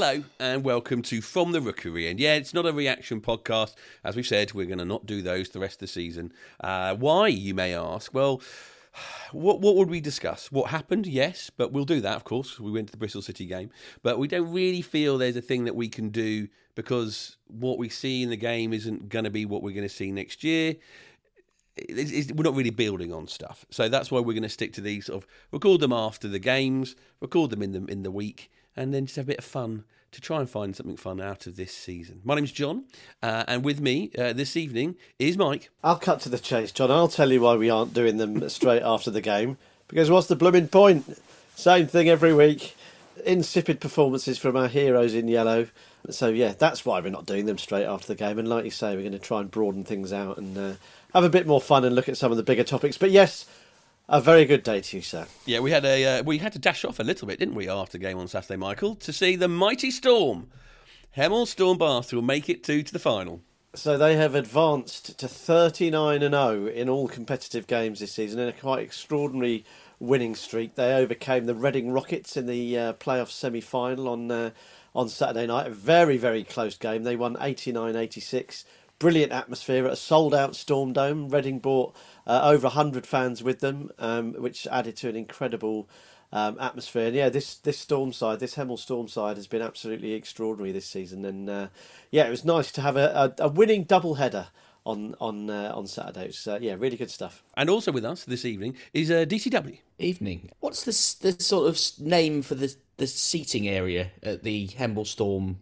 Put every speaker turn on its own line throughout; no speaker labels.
Hello and welcome to From the Rookery. And yeah, it's not a reaction podcast. As we've said, we're going to not do those the rest of the season. Uh, why, you may ask? Well, what what would we discuss? What happened? Yes, but we'll do that, of course. We went to the Bristol City game, but we don't really feel there's a thing that we can do because what we see in the game isn't going to be what we're going to see next year. It's, it's, we're not really building on stuff, so that's why we're going to stick to these sort of record them after the games, record them in the in the week, and then just have a bit of fun to try and find something fun out of this season. My name's Jon, uh, and with me uh, this evening is Mike.
I'll cut to the chase, Jon. I'll tell you why we aren't doing them straight after the game. Because what's the blooming point? Same thing every week. Insipid performances from our heroes in yellow. So, yeah, that's why we're not doing them straight after the game. And like you say, we're going to try and broaden things out and uh, have a bit more fun and look at some of the bigger topics. But yes, a very good day to you, sir.
Yeah, we had a uh, we had to dash off a little bit, didn't we, after the game on Saturday, Michael, to see the mighty Storm. Hemel Storm Bath will make it two to the final.
So they have advanced to 39 and 0 in all competitive games this season in a quite extraordinary winning streak. They overcame the Reading Rockets in the uh, playoff semi-final on uh, on Saturday night. A very very close game. They won 89-86. Brilliant atmosphere at a sold out Storm Dome. Reading brought uh, over 100 fans with them, um, which added to an incredible um, atmosphere. And yeah, this this Storm side, this Hemel Storm side, has been absolutely extraordinary this season. And uh, yeah, it was nice to have a, a, a winning double header on on uh, on Saturday. It's, uh, yeah, really good stuff.
And also with us this evening is uh, DCW.
Evening. What's the the sort of name for the the seating area at the Hemel Storm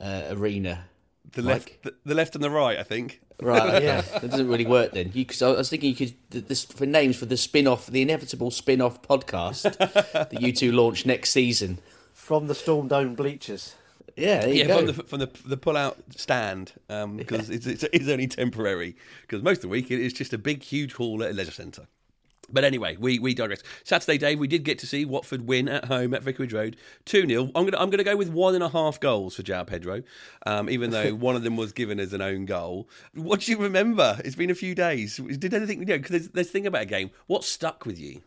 uh, arena?
The left, the, the left and the right, I think.
Right, okay. yeah. that doesn't really work then. Because I was thinking you could this for names for the spin-off, the inevitable spin-off podcast that you two launch next season
from the Storm Dome bleachers.
Yeah,
yeah,
go.
from the from the the pull-out stand because um, yeah. it's, it's, it's only temporary because most of the week it is just a big, huge hall at a leisure centre. But anyway, we, we digress. Saturday Dave, we did get to see Watford win at home at Vicarage Road, 2 0. I'm going to I'm gonna go with one and a half goals for João Pedro, um, even though one of them was given as an own goal. What do you remember? It's been a few days. Did anything, you know, because there's, there's thing about a game. What stuck with you?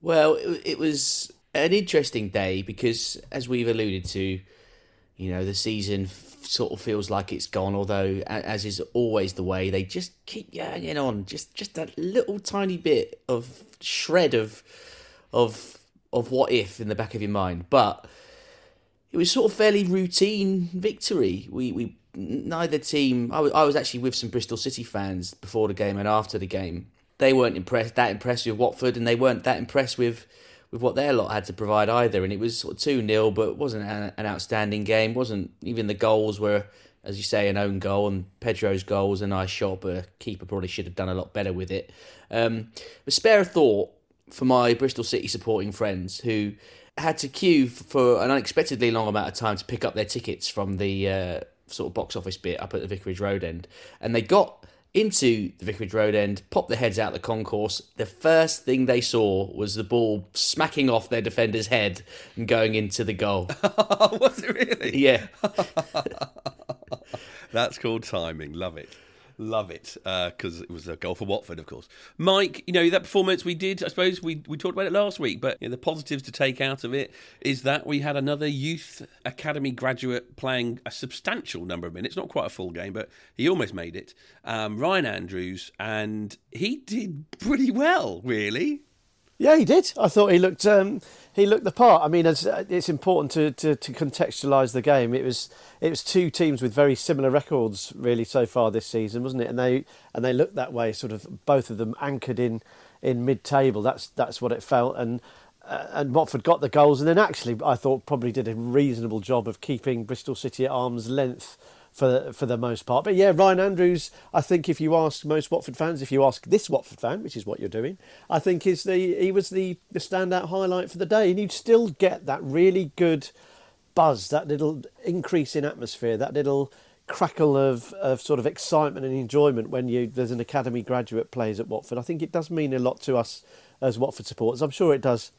Well, it, it was an interesting day because, as we've alluded to, you know, the season sort of feels like it's gone. Although, as is always the way, they just keep hanging on, just just that little tiny bit of shred of of of what if in the back of your mind. But it was sort of fairly routine victory. We we neither team. I was, I was actually with some Bristol City fans before the game and after the game. They weren't impressed that impressed with Watford, and they weren't that impressed with with what their lot had to provide either. And it was sort of 2 0, but wasn't an, outstanding game. wasn't Even the goals were, as you say, an own goal, and Pedro's goal was a nice shot, but a keeper probably should have done a lot better with it. Um, but spare a thought for my Bristol City supporting friends who had to queue for an unexpectedly long amount of time to pick up their tickets from the uh, sort of box office bit up at the Vicarage Road end. And they got into the Vicarage Road end, popped their heads out the concourse. The first thing they saw was the ball smacking off their defender's head and going into the goal.
was it really?
Yeah.
That's called timing. Love it. Love it because uh, it was a goal for Watford, of course. Mike, you know that performance we did. I suppose we we talked about it last week, but you know, the positives to take out of it is that we had another youth academy graduate playing a substantial number of minutes, not quite a full game, but he almost made it. Um, Ryan Andrews, and he did pretty well, really.
Yeah, he did. I thought he looked um, he looked the part. I mean, it's, it's important to, to, to contextualise the game. It was it was two teams with very similar records really so far this season, wasn't it? And they and they looked that way, sort of both of them anchored in in mid table. That's that's what it felt. And uh, and Watford got the goals, and then actually I thought probably did a reasonable job of keeping Bristol City at arm's length for for the most part. But yeah, Ryan Andrews, I think if you ask most Watford fans, if you ask this Watford fan, which is what you're doing, I think is the he was the, the standout highlight for the day, and you'd still get that really good buzz, that little increase in atmosphere, that little crackle of, of sort of excitement and enjoyment when you there's an academy graduate plays at Watford. I think it does mean a lot to us as Watford supporters. I'm sure it does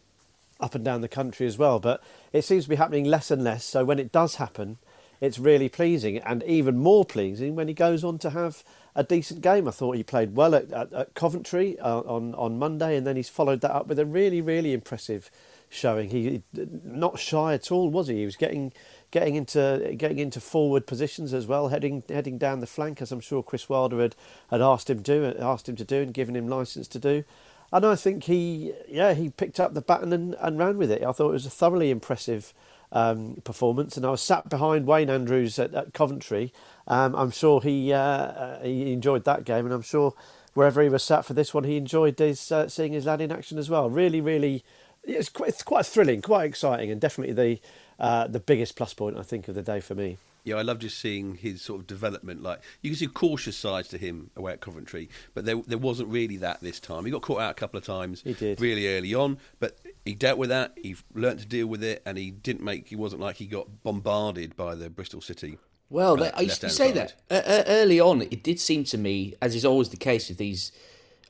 up and down the country as well, but it seems to be happening less and less. So when it does happen, it's really pleasing and even more pleasing when he goes on to have a decent game. I thought he played well at, at, at Coventry uh, on on Monday, and then he's followed that up with a really really impressive showing. He not shy at all, was he? He was getting getting into getting into forward positions as well, heading heading down the flank, as I'm sure Chris Wilder had, had asked him do asked him to do and given him license to do. And I think he yeah he picked up the baton and, and ran with it. I thought it was a thoroughly impressive um, performance, and I was sat behind Wayne Andrews at, at Coventry. Um, I'm sure he uh, uh, he enjoyed that game, and I'm sure wherever he was sat for this one, he enjoyed his, uh, seeing his lad in action as well. Really, really, it's quite, it's quite thrilling, quite exciting, and definitely the uh, the biggest plus point I think of the day for me.
Yeah, I love just seeing his sort of development. Like you can see cautious sides to him away at Coventry, but there there wasn't really that this time. He got caught out a couple of times.
He did
really early on, but he dealt with that. He learnt to deal with it, and he didn't make. He wasn't like he got bombarded by the Bristol City.
Well, uh, I used to say side. that uh, early on. It did seem to me, as is always the case with these,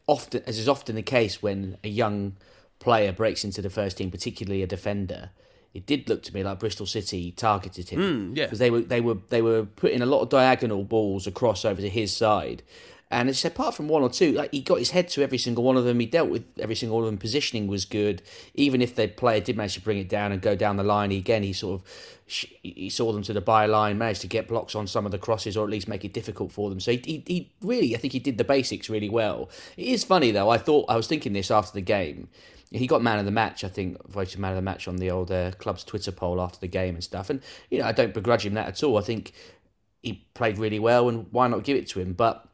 often as is often the case when a young player breaks into the first team, particularly a defender it did look to me like Bristol City targeted him.
Mm, yeah,
because they were they were they were putting a lot of diagonal balls across over to his side, and it's apart from one or two, like he got his head to every single one of them. He dealt with every single one of them. Positioning was good, even if the player did manage to bring it down and go down the line. He, again, he sort of he saw them to the byline, managed to get blocks on some of the crosses, or at least make it difficult for them. So he, he, he really, I think he did the basics really well. It is funny though. I thought I was thinking this after the game he got man of the match. I think voted man of the match on the old uh, club's Twitter poll after the game and stuff. And you know, I don't begrudge him that at all. I think he played really well, and why not give it to him? But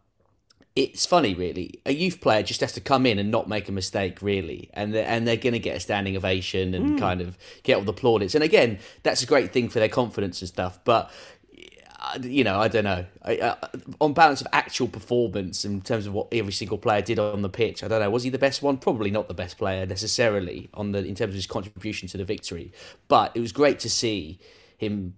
it's funny, really. A youth player just has to come in and not make a mistake, really, and they're, and they're going to get a standing ovation and mm. kind of get all the plaudits. And again, that's a great thing for their confidence and stuff. But you know, I don't know. I, uh, on balance of actual performance in terms of what every single player did on the pitch, I don't know. Was he the best one? Probably not the best player necessarily on the in terms of his contribution to the victory. But it was great to see him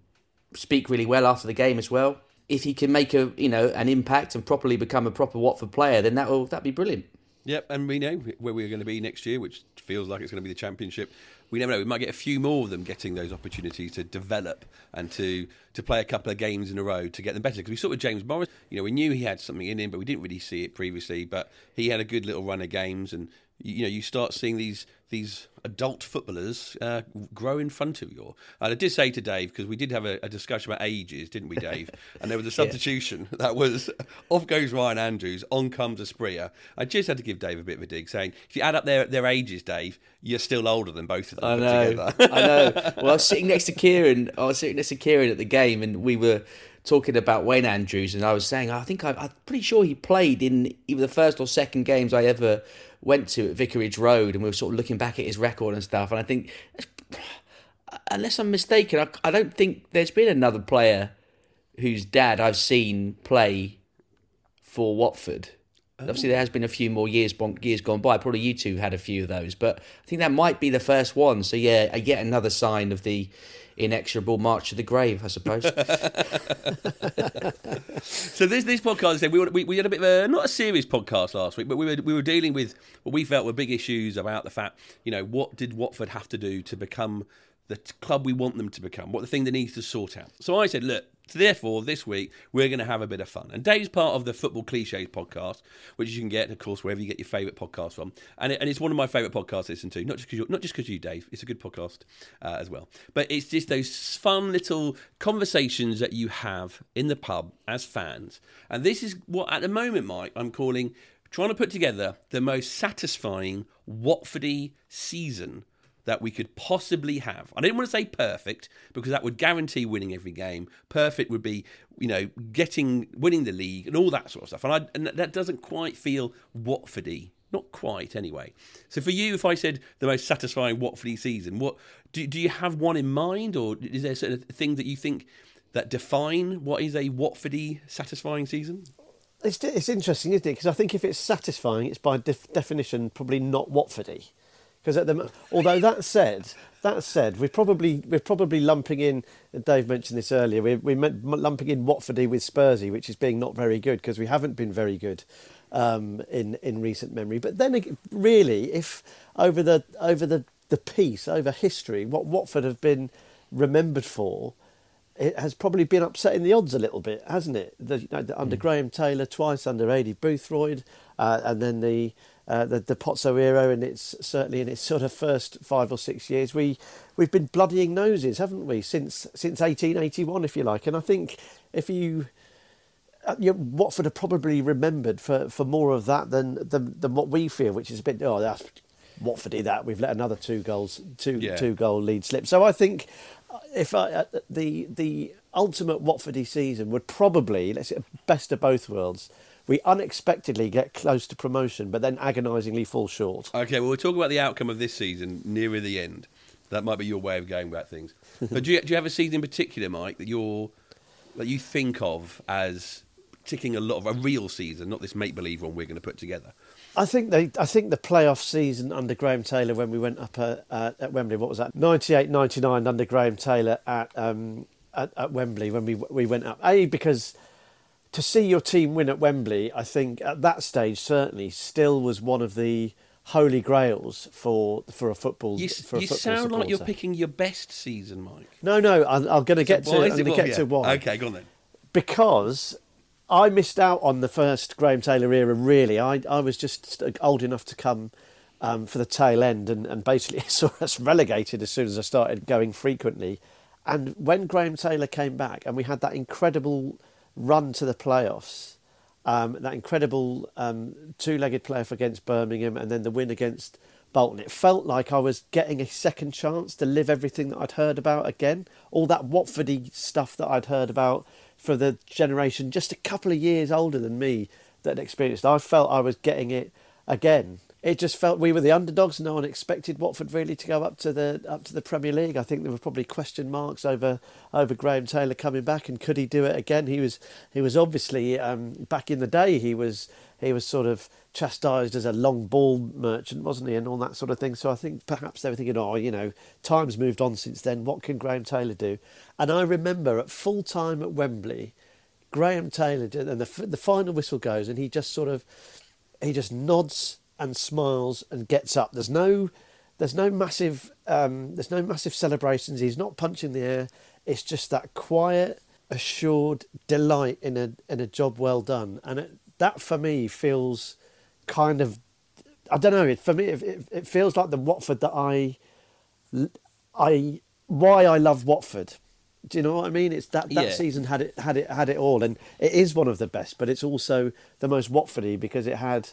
speak really well after the game as well. If he can make a you know an impact and properly become a proper Watford player, then that will that be brilliant.
Yep, and we know where we're going to be next year, which feels like it's going to be the championship we never know. We might get a few more of them getting those opportunities to develop and to to play a couple of games in a row to get them better. Because we saw with James Morris, you know, we knew he had something in him, but we didn't really see it previously. But he had a good little run of games, and you know, you start seeing these these adult footballers uh, grow in front of you. And I did say to Dave because we did have a, a, discussion about ages, didn't we, Dave? and there was a substitution yeah. that was off goes Ryan Andrews, on comes Asprilla. I just had to give Dave a bit of a dig, saying if you add up their their ages, Dave, you're still older than both of them.
I know. I know. Well, I was sitting next to Kieran. I was sitting next to Kieran at the game, and we were talking about Wayne Andrews, and I was saying I think I, am pretty sure he played in either the first or second games I ever went to at Vicarage Road, and we were sort of looking back at his record and stuff. And I think, unless I'm mistaken, I, I don't think there's been another player whose dad I've seen play for Watford. Oh. Obviously, there has been a few more years years gone by. Probably you two had a few of those, but I think that might be the first one. So yeah, yet another sign of the inexorable march to the grave, I suppose. so
this this podcast, we, we we had a bit of a not a serious podcast last week, but we were we were dealing with what we felt were big issues about the fact, you know, what did Watford have to do to become the club we want them to become, what the thing that needs to sort out. So I said, look, so therefore, this week we're going to have a bit of fun. And Dave's part of the Football Cliches podcast, which you can get, of course, wherever you get your favourite podcast from. And, it, and it's one of my favourite podcasts to listen to. Not just because not just because you, Dave. It's a good podcast uh, as well. But it's just those fun little conversations that you have in the pub as fans. And this is what, at the moment, Mike, I'm calling trying to put together the most satisfying Watfordy season that we could possibly have. I didn't want to say perfect because that would guarantee winning every game. Perfect would be, you know, getting winning the league and all that sort of stuff. And, I, and that doesn't quite feel Watfordy. Not quite, anyway. So for you, if I said the most satisfying Watfordy season, what do, do you have one in mind, or is there sort of thing that you think that define what is a Watfordy satisfying season?
It's, it's interesting, isn't it? Because I think if it's satisfying, it's by def- definition probably not Watfordy. Because at the although that said, that said, we're probably we're probably lumping in. Dave mentioned this earlier. We're we're lumping in Watfordy with Spursy, which is being not very good because we haven't been very good um, in in recent memory. But then, really, if over the over the the piece over history, what Watford have been remembered for, it has probably been upsetting the odds a little bit, hasn't it? The, you know, the, under mm. Graham Taylor twice, under Aidy Boothroyd, uh, and then the uh, the the Pozzo era, and it's certainly in its sort of first five or six years, we we've been bloodying noses, haven't we, since since 1881, if you like. And I think if you uh, you know, Watford are probably remembered for, for more of that than, than than what we feel, which is a bit oh that's Watfordy that we've let another two goals two
Yeah.
two goal lead slip. So I think uh, if I, the the ultimate Watfordy season would probably let's say best of both worlds. We unexpectedly get close to promotion, but then agonisingly fall short.
Okay, well, we'll talk about the outcome of this season nearer the end. That might be your way of going about things. but do you, do you have a season in particular, Mike, that you're that you think of as ticking a lot of a real season, not this make believe one we're going to put together?
I think they. I think the playoff season under Graham Taylor when we went up uh, uh, at Wembley. What was that? 98, 99 under Graham Taylor at um, at, at Wembley when we we went up. A because to see your team win at Wembley, I think at that stage certainly still was one of the holy grails for for a football.
You,
for a
you
football
sound like you're picking your best season, Mike.
No, no. I'm, I'm going to get to. I'm going to get
yeah.
to why
Okay, go on then.
because I missed out on the first Graham Taylor era. Really, I I was just old enough to come um, for the tail end, and, and basically saw us relegated as soon as I started going frequently. And when Graham Taylor came back, and we had that incredible run to the playoffs, um, that incredible um, two-legged playoff against Birmingham, and then the win against Bolton, it felt like I was getting a second chance to live everything that I'd heard about again. All that Watfordy stuff that I'd heard about for the generation just a couple of years older than me that experienced. I felt I was getting it again. It just felt we were the underdogs. No one expected Watford really to go up to the up to the Premier League. I think there were probably question marks over over Graham Taylor coming back and could he do it again? He was he was obviously um, back in the day. He was he was sort of chastised as a long ball merchant, wasn't he, and all that sort of thing. So I think perhaps they were thinking, oh, you know, time's moved on since then. What can Graham Taylor do? And I remember at full time at Wembley, Graham Taylor did, and the the final whistle goes, and he just sort of he just nods and smiles and gets up. There's no there's no massive um, there's no massive celebrations. He's not punching the air. It's just that quiet, assured delight in a in a job well done, and it, that for me feels kind of I don't know. It for me it, it, it feels like the Watford that I I why I love Watford. Do you know what I mean? It's that that
Yeah.
season had it had it had it all, and it is one of the best. But it's also the most Watfordy because it had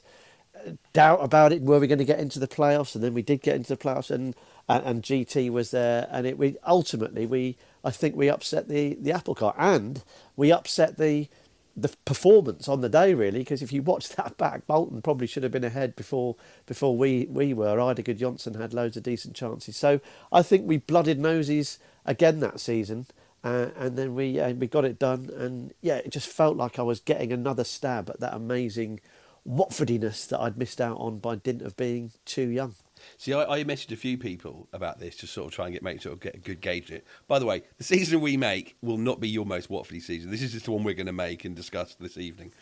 doubt about it. Were we going to get into the playoffs? And then we did get into the playoffs, and and, and GT was there, and it we ultimately we I think we upset the the apple cart, and we upset the the performance on the day really because if you watch that back Bolton probably should have been ahead before before we we were Eidur Gudjohnsen had loads of decent chances so I think we blooded noses again that season uh, and then we uh, we got it done and yeah it just felt like I was getting another stab at that amazing Watfordiness that I'd missed out on by dint of being too young
See, I, I messaged a few people about this to sort of try and get make sure get a good gauge of it. By the way, the season we make will not be your most Watfordy season. This is just the one we're going to make and discuss this evening.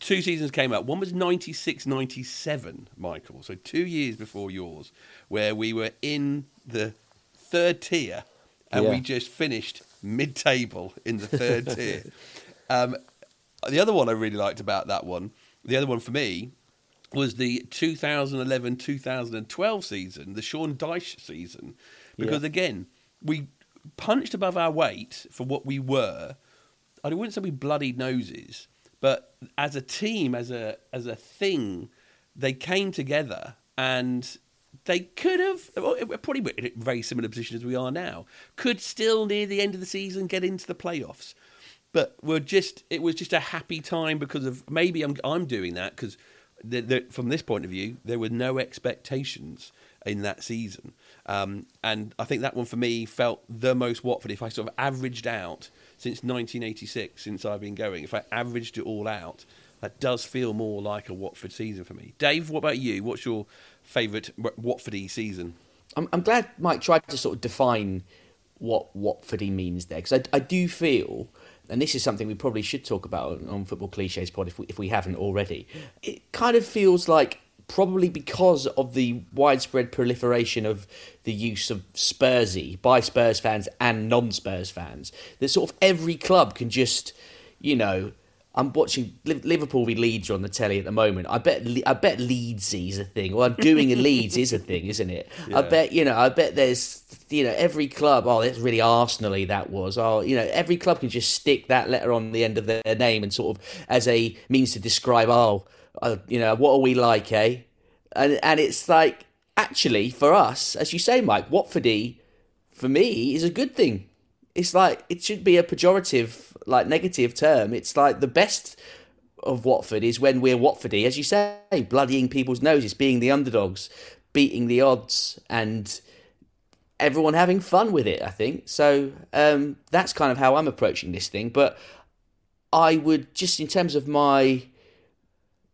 Two seasons came out. One was 96 97, Michael. So two years before yours, where we were in the third tier and
Yeah.
we just finished mid table in the third tier. Um, the other one I really liked about that one, the other one for me, was the 2011 2012 season, the Sean Dyche season. Because
Yeah.
again, we punched above our weight for what we were. I wouldn't say we bloodied noses, but as a team, as a as a thing, they came together and they could have probably in a very similar position as we are now. Could still near the end of the season get into the playoffs, but we're just it was just a happy time because of maybe I'm I'm doing that because from this point of view there were no expectations in that season, um, and I think that one for me felt the most Watford. If I sort of averaged out since 1986, since I've been going, if I averaged it all out, that does feel more like a Watford season for me. Dave, what about you? What's your favourite Wa- Watfordy season?
I'm, I'm glad Mike tried to sort of define what Watfordy means there because I, I do feel, and this is something we probably should talk about on, Football Cliches Pod if we, if we haven't already. It kind of feels like probably because of the widespread proliferation of the use of Spursy by Spurs fans and non-Spurs fans, that sort of every club can just, you know. I'm watching Liverpool v Leeds on the telly at the moment. I bet I bet Leedsy is a thing. Well, doing a Leeds is a thing, isn't it? Yeah. I bet you know. I bet there's you know every club. Oh, that's really Arsenally. That was. Oh, you know every club can just stick that letter on the end of their name and sort of as a means to describe. Oh, uh, you know what are we like, eh? And and it's like actually for us, as you say, Mike, Watfordy, for me is a good thing. It's like it should be a pejorative like negative term. It's like the best of Watford is when we're Watfordy, as you say, bloodying people's noses, being the underdogs, beating the odds, and everyone having fun with it. I think so. Um, that's kind of how I'm approaching this thing. But I would just, in terms of my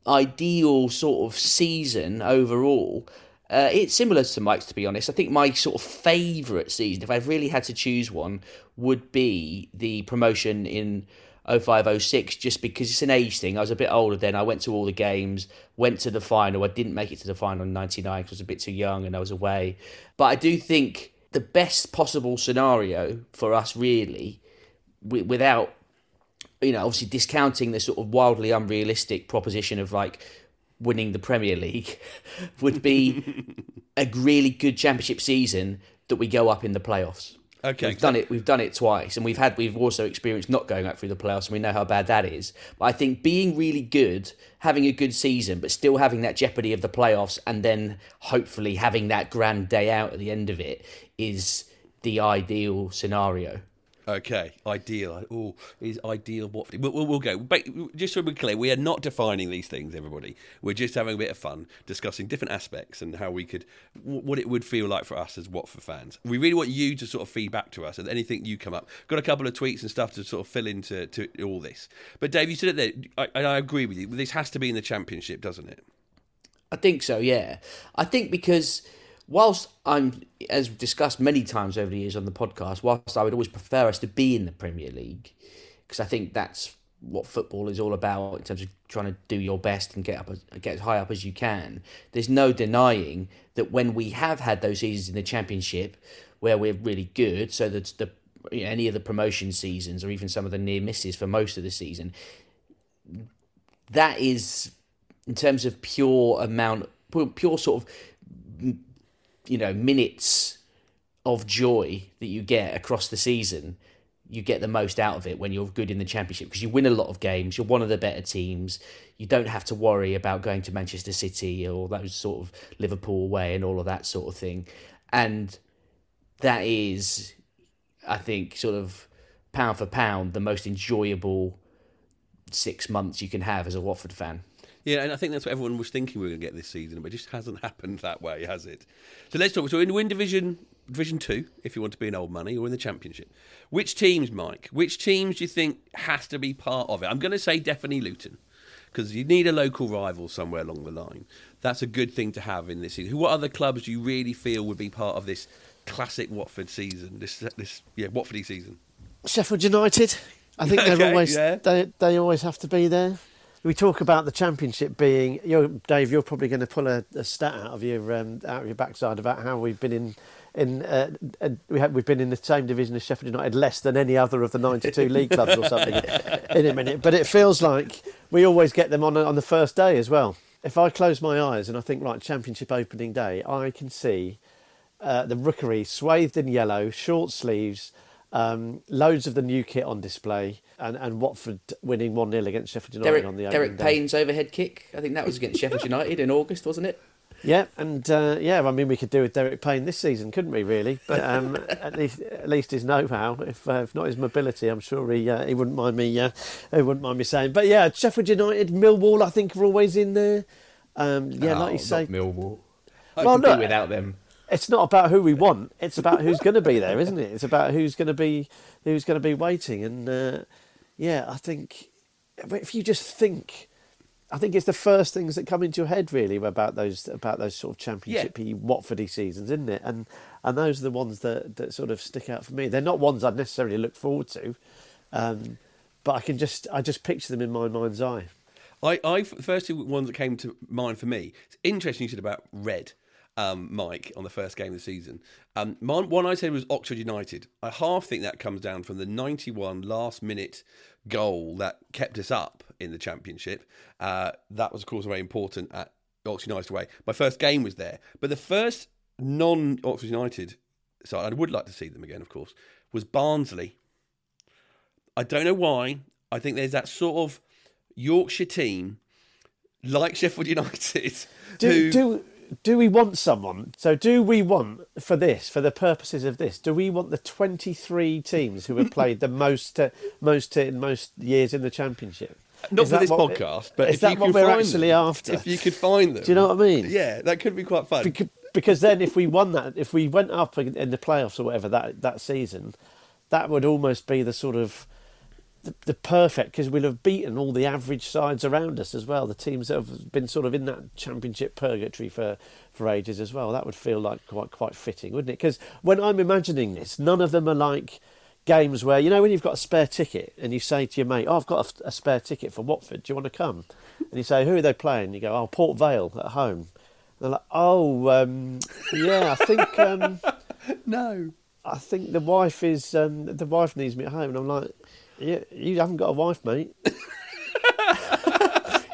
ideal sort of season overall. Uh, it's similar to Mike's, to be honest. I think my sort of favourite season, if I really had to choose one, would be the promotion in 0506 just because it's an age thing. I was a bit older then. I went to all the games, went to the final. I didn't make it to the final in 99 because I was a bit too young and I was away. But I do think the best possible scenario for us, really, without, you know, obviously discounting the sort of wildly unrealistic proposition of like winning the Premier League, would be a really good championship season that we go up in the playoffs.
Okay,
we've done it. We've done it twice, and we've had we've also experienced not going up through the playoffs, and we know how bad that is. But I think being really good, having a good season, but still having that jeopardy of the playoffs, and then hopefully having that grand day out at the end of it is the ideal scenario.
Okay, ideal. Oh, is ideal what? We'll, we'll, we'll, go. But just so we're clear, we are not defining these things, everybody. We're just having a bit of fun discussing different aspects and how we could, what it would feel like for us as Watford fans. We really want you to sort of feedback to us and anything you come up. Got a couple of tweets and stuff to sort of fill into to all this. But Dave, you said it there, I, I agree with you. This has to be in the Championship, doesn't it?
I think so. Yeah, I think because whilst I'm, as discussed many times over the years on the podcast, whilst I would always prefer us to be in the Premier League, because I think that's what football is all about in terms of trying to do your best and get up get as high up as you can. There's no denying that when we have had those seasons in the Championship where we're really good, so that the any of the promotion seasons or even some of the near misses for most of the season, that is in terms of pure amount, pure sort of you know minutes of joy that you get across the season you get the most out of it when you're good in the championship because you win a lot of games you're one of the better teams. You don't have to worry about going to manchester city or those sort of liverpool way and all of that sort of thing. And that is i think sort of pound for pound the most enjoyable six months you can have as a watford fan
yeah, and I think that's what everyone was thinking we were going to get this season, but it just hasn't happened that way, has it? So let's talk. So in Win Division Division Two, if you want to be an old money, or in the Championship, which teams, Mike? Which teams do you think has to be part of it? I'm going to say definitely Luton because you need a local rival somewhere along the line. That's a good thing to have in this season. What other clubs do you really feel would be part of this classic Watford season? This this yeah Watfordy season.
Sheffield United. I think they're always yeah. they they always have to be there we talk about the championship being. You're, Dave, you're probably going to pull a, a stat out of your um, out of your backside about how we've been in in uh, uh, we have, we've been in the same division as Sheffield United less than any other of the 92 league clubs or something in a minute. But it feels like we always get them on on the first day as well. If I close my eyes and I think right Championship opening day, I can see uh, the Rookery swathed in yellow, short sleeves, um, loads of the new kit on display, and, and Watford winning 1 0 against Sheffield United
Derek,
on the
Derek Payne's day. overhead kick. I think that was against Sheffield United in August, wasn't it?
Yeah, and uh, yeah, I mean, we could do with Derek Payne this season, couldn't we? Really, but um, at least at least his know-how, if uh, if not his mobility, I'm sure he uh, he wouldn't mind me uh, he wouldn't mind me saying. But yeah, Sheffield United, Millwall, I think are always in there. Um, yeah, like you say,
Millwall. I well, look, without them
it's not about who we want. It's about who's going to be there, isn't it? It's about who's going to be who's going to be waiting. And uh, yeah, I think if you just think, I think it's the first things that come into your head really about those about those sort of championshipy yeah. Watfordy seasons, isn't it? And and those are the ones that that sort of stick out for me. They're not ones I'd necessarily look forward to, um, but I can just I just picture them in my mind's eye.
I, I the first two ones that came to mind for me. It's interesting you said about red um, Mike on the first game of the season. Um, one I said was Oxford United. I half think that comes down from the 91 last minute goal that kept us up in the championship. Uh, that was, of course, very important at Oxford United away. My first game was there, but the first non Oxford United side, I would like to see them again, of course, was Barnsley. I don't know why. I think there's that sort of Yorkshire team, like Sheffield United,
Do,
who
do do we want someone? So do we want for this, for the purposes of this, do we want the twenty-three teams who have played the most, uh, most in most years in the championship?
not
Is
for this
what-
podcast, but
is
if
that
you
what
could
we're
find
actually
them,
after?
if you could find them,
Do you know what I mean?
Yeah, that could be quite fun.
Beca- because then if we won that, if we went up in the playoffs or whatever that that season, that would almost be the sort of the, the perfect because we'll have beaten all the average sides around us as well. The teams that have been sort of in that championship purgatory for, for ages as well. That would feel like quite quite fitting, wouldn't it? Because when I'm imagining this, none of them are like games where you know when you've got a spare ticket and you say to your mate, "Oh, I've got a, a spare ticket for Watford. Do you want to come?" And you say, "Who are they playing?" You go, "Oh, Port Vale at home." They're like, "Oh, um, yeah, I think." Um,
no.
I think the wife is um, the wife needs me at home, and I'm like, yeah, you haven't got a wife, mate.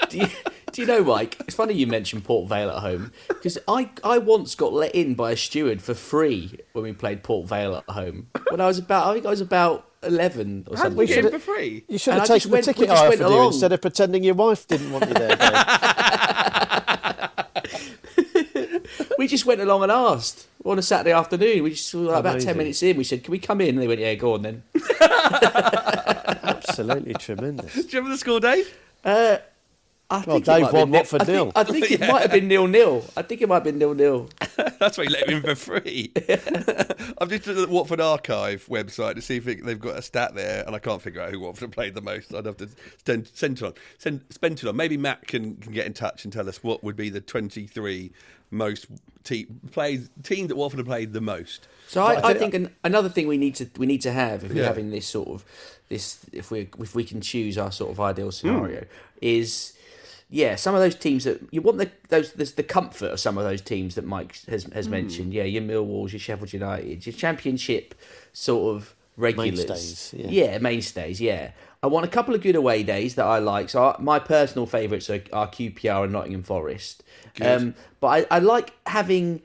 do you, do you know, Mike? It's funny you mentioned Port Vale at home because I, I once got let in by a steward for free when we played Port Vale at home. When I was about, I think I was about eleven or
How
something.
we in
should've-
for free?
You should
And
have
I
taken the
we
ticket
just
I
went
you instead of pretending your wife didn't want you there. Dave.
We just went along and asked on a Saturday afternoon. We just were like about ten minutes in. We said, "Can we come in?" And they went, "Yeah, go on then."
Absolutely tremendous.
Do you remember the score, Dave?
Uh, I
Well,
think it
Dave
might have
won
been nil-
Watford
I think,
nil.
I think it might have been nil nil. I think it might have been nil nil.
That's why you let him in for free. I've just looked at the Watford Archive website to see if it, they've got a stat there, and I can't figure out who Watford played the most. I'd have to send, send it on. Send, spend it on. Maybe Matt can, can get in touch and tell us what would be the 23 most te- plays, teams that Watford have played the most.
So I, I think an, another thing we need to we need to have if we're
Yeah.
having this sort of this if we if we can choose our sort of ideal scenario hmm. is yeah some of those teams that you want the those the, the comfort of some of those teams that Mike has has
Hmm.
mentioned. Yeah your Millwalls your Sheffield United your Championship sort of regulars.
Mainstays, yeah.
yeah mainstays yeah. I want a couple of good away days that I like. So I, my personal favourites are, are QPR and Nottingham Forest. Um, but I, I like having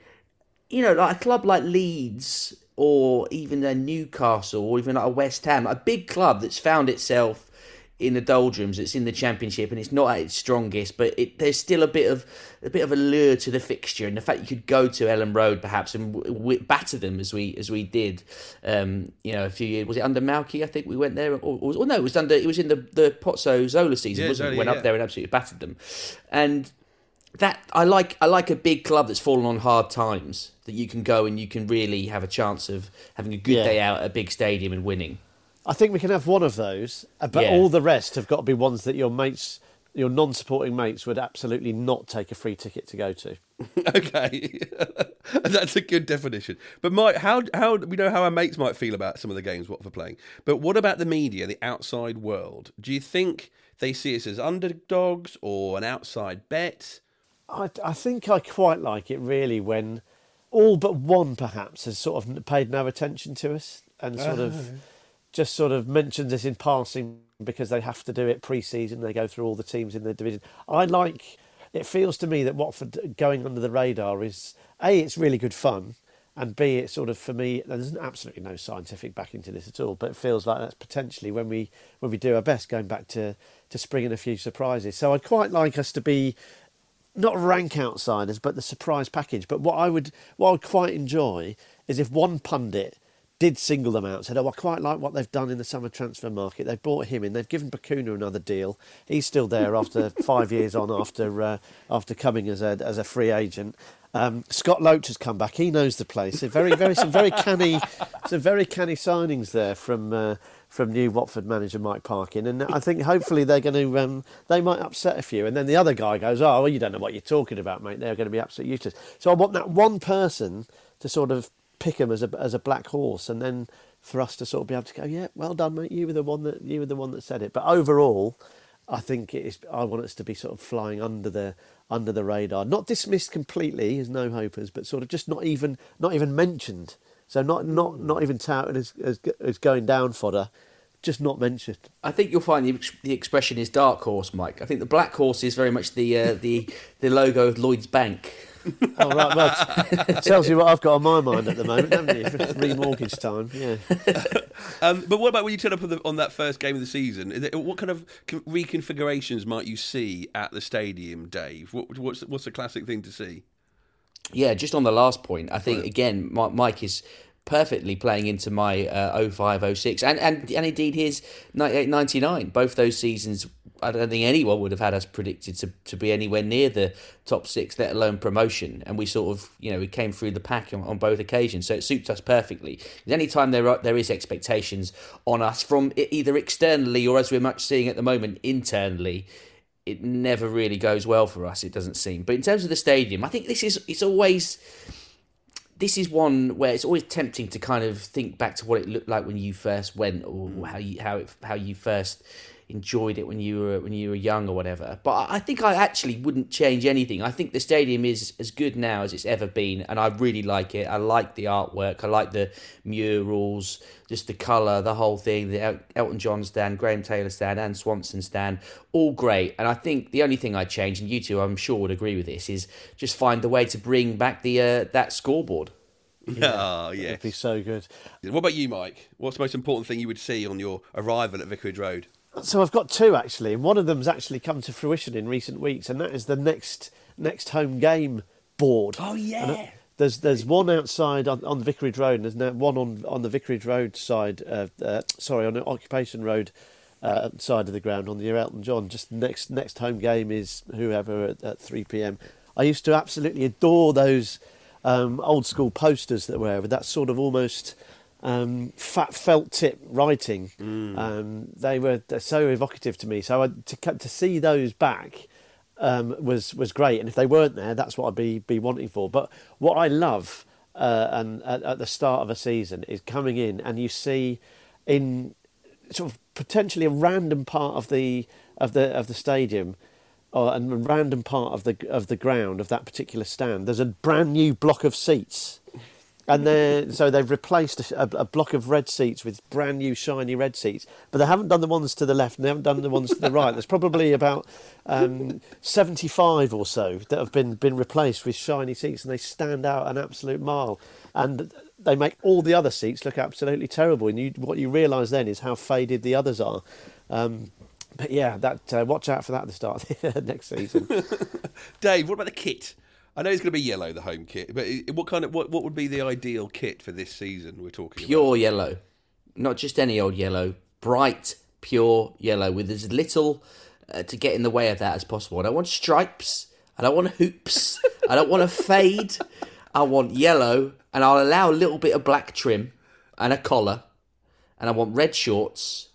you know, like a club like Leeds or even a Newcastle or even like a West Ham, a big club that's found itself in the doldrums, it's in the championship and it's not at its strongest, but it, there's still a bit of a bit of allure to the fixture and the fact you could go to Elland Road perhaps and w- w- batter them as we as we did, um, you know, a few years was it under Malky? I think we went there, or, or, or no, it was under it was in the the Pozzo Zola season,
Yeah,
wasn't it?
Zola,
Went
yeah.
up there and absolutely battered them, and that I like I like a big club that's fallen on hard times that you can go and you can really have a chance of having a good
Yeah.
day out at a big stadium and winning.
I think we can have one of those, uh, but
Yeah.
all the rest have got to be ones that your mates, your non-supporting mates, would absolutely not take a free ticket to go to.
Okay, that's a good definition. But Mike, how how we know how our mates might feel about some of the games Watford playing. But what about the media, the outside world? Do you think they see us as underdogs or an outside bet?
I, I think I quite like it really when all but one perhaps has sort of paid no attention to us and sort of just sort of mentions this in passing because they have to do it pre-season. They go through all the teams in the division. I like. It feels to me that Watford going under the radar is a. It's really good fun, and b. It's sort of for me. There's absolutely no scientific backing to this at all, but it feels like that's potentially when we when we do our best going back to to spring in a few surprises. So I'd quite like us to be not rank outsiders, but the surprise package. But what I would, what I would quite enjoy is if one pundit did single them out, said, "Oh, I quite like what they've done in the summer transfer market. They've brought him in. They've given Bakuna another deal. He's still there after five years on after uh, after coming as a as a free agent." Um, Scott Loach has come back. He knows the place. A very, very, some very canny, some very canny signings there from uh, from new Watford manager Mike Parkin, and I think hopefully they're going to um, they might upset a few. And then the other guy goes, "Oh, well, you don't know what you're talking about, mate. They're going to be absolutely useless." So I want that one person to sort of pick him as a as a black horse, and then for us to sort of be able to go, "Yeah, well done, mate. You were the one that you were the one that said it." But overall, I think it is. I want us to be sort of flying under the under the radar, not dismissed completely as no hopers, but sort of just not even not even mentioned. So not not not even touted as as, as going down fodder, just not mentioned.
I think you'll find the, the expression is dark horse, Mike. I think the black horse is very much the uh, the the logo of Lloyd's Bank.
Oh right, well, it tells you what I've got on my mind at the moment, haven't you? Remortgage time, yeah.
Um, but what about when you turn up on, the, on that first game of the season? Is it, what kind of reconfigurations might you see at the stadium, Dave? What, what's what's a classic thing to see?
Yeah, just on the last point, I think again, Mike is perfectly playing into my uh, 05, 06, and, and, and indeed his 98, 99. Both those seasons, I don't think anyone would have had us predicted to, to be anywhere near the top six, let alone promotion. And we sort of, you know, we came through the pack on, on both occasions, so it suits us perfectly. Anytime there are, there is expectations on us from either externally or as we're much seeing at the moment internally, it never really goes well for us. It doesn't seem. But in terms of the stadium, I think this is it's always this is one where it's always tempting to kind of think back to what it looked like when you first went, or how you how it how you first enjoyed it when you were when you were young or whatever. But I I think I actually wouldn't change anything. I think the stadium is as good now as it's ever been, and I really like it. I like the artwork. I like the murals, just the colour, the whole thing. The El- Elton John stand, Graham Taylor stand, and Swanson stand, all great. And I think the only thing I'd change, and you two I'm sure would agree with this, is just find the way to bring back the uh, that scoreboard.
Oh, yeah.
It'd be so good.
What about you, Mike? What's the most important thing you would see on your arrival at Vicarage Road?
So I've got two actually, and one of them's actually come to fruition in recent weeks, and that is the next next home game board.
Oh, yeah.
There's there's one outside on, on the Vicarage Road, and there's now one on, on the Vicarage Road side. Uh, uh, sorry, on the Occupation Road uh, side of the ground on the Elton John. Just next next home game is whoever at, at three p.m. I used to absolutely adore those um, old school posters that were with that sort of almost um, fat felt tip writing. Um, they were so evocative to me. So I, to to see those back um, was was great. And if they weren't there, that's what I'd be be wanting for. But what I love uh, and at, at the start of a season is coming in and you see in sort of potentially a random part of the of the of the stadium or a random part of the of the ground of that particular stand. There's a brand new block of seats, and they so they've replaced a, a block of red seats with brand new shiny red seats. But they haven't done the ones to the left, and they haven't done the ones to the right. There's probably about um, 75 or so that have been been replaced with shiny seats, and they stand out an absolute mile. And they make all the other seats look absolutely terrible. And you, what you realise then is how faded the others are. Um, but yeah, that uh, watch out for that at the start of the next season.
Dave, what about the kit? I know it's going to be yellow, the home kit, but what kind of what, what would be the ideal kit for this season? We're talking about?
Pure yellow, not just any old yellow, bright, pure yellow with as little uh, to get in the way of that as possible. I don't want stripes. I don't want hoops. I don't want a fade. I want yellow, and I'll allow a little bit of black trim and a collar, and I want red shorts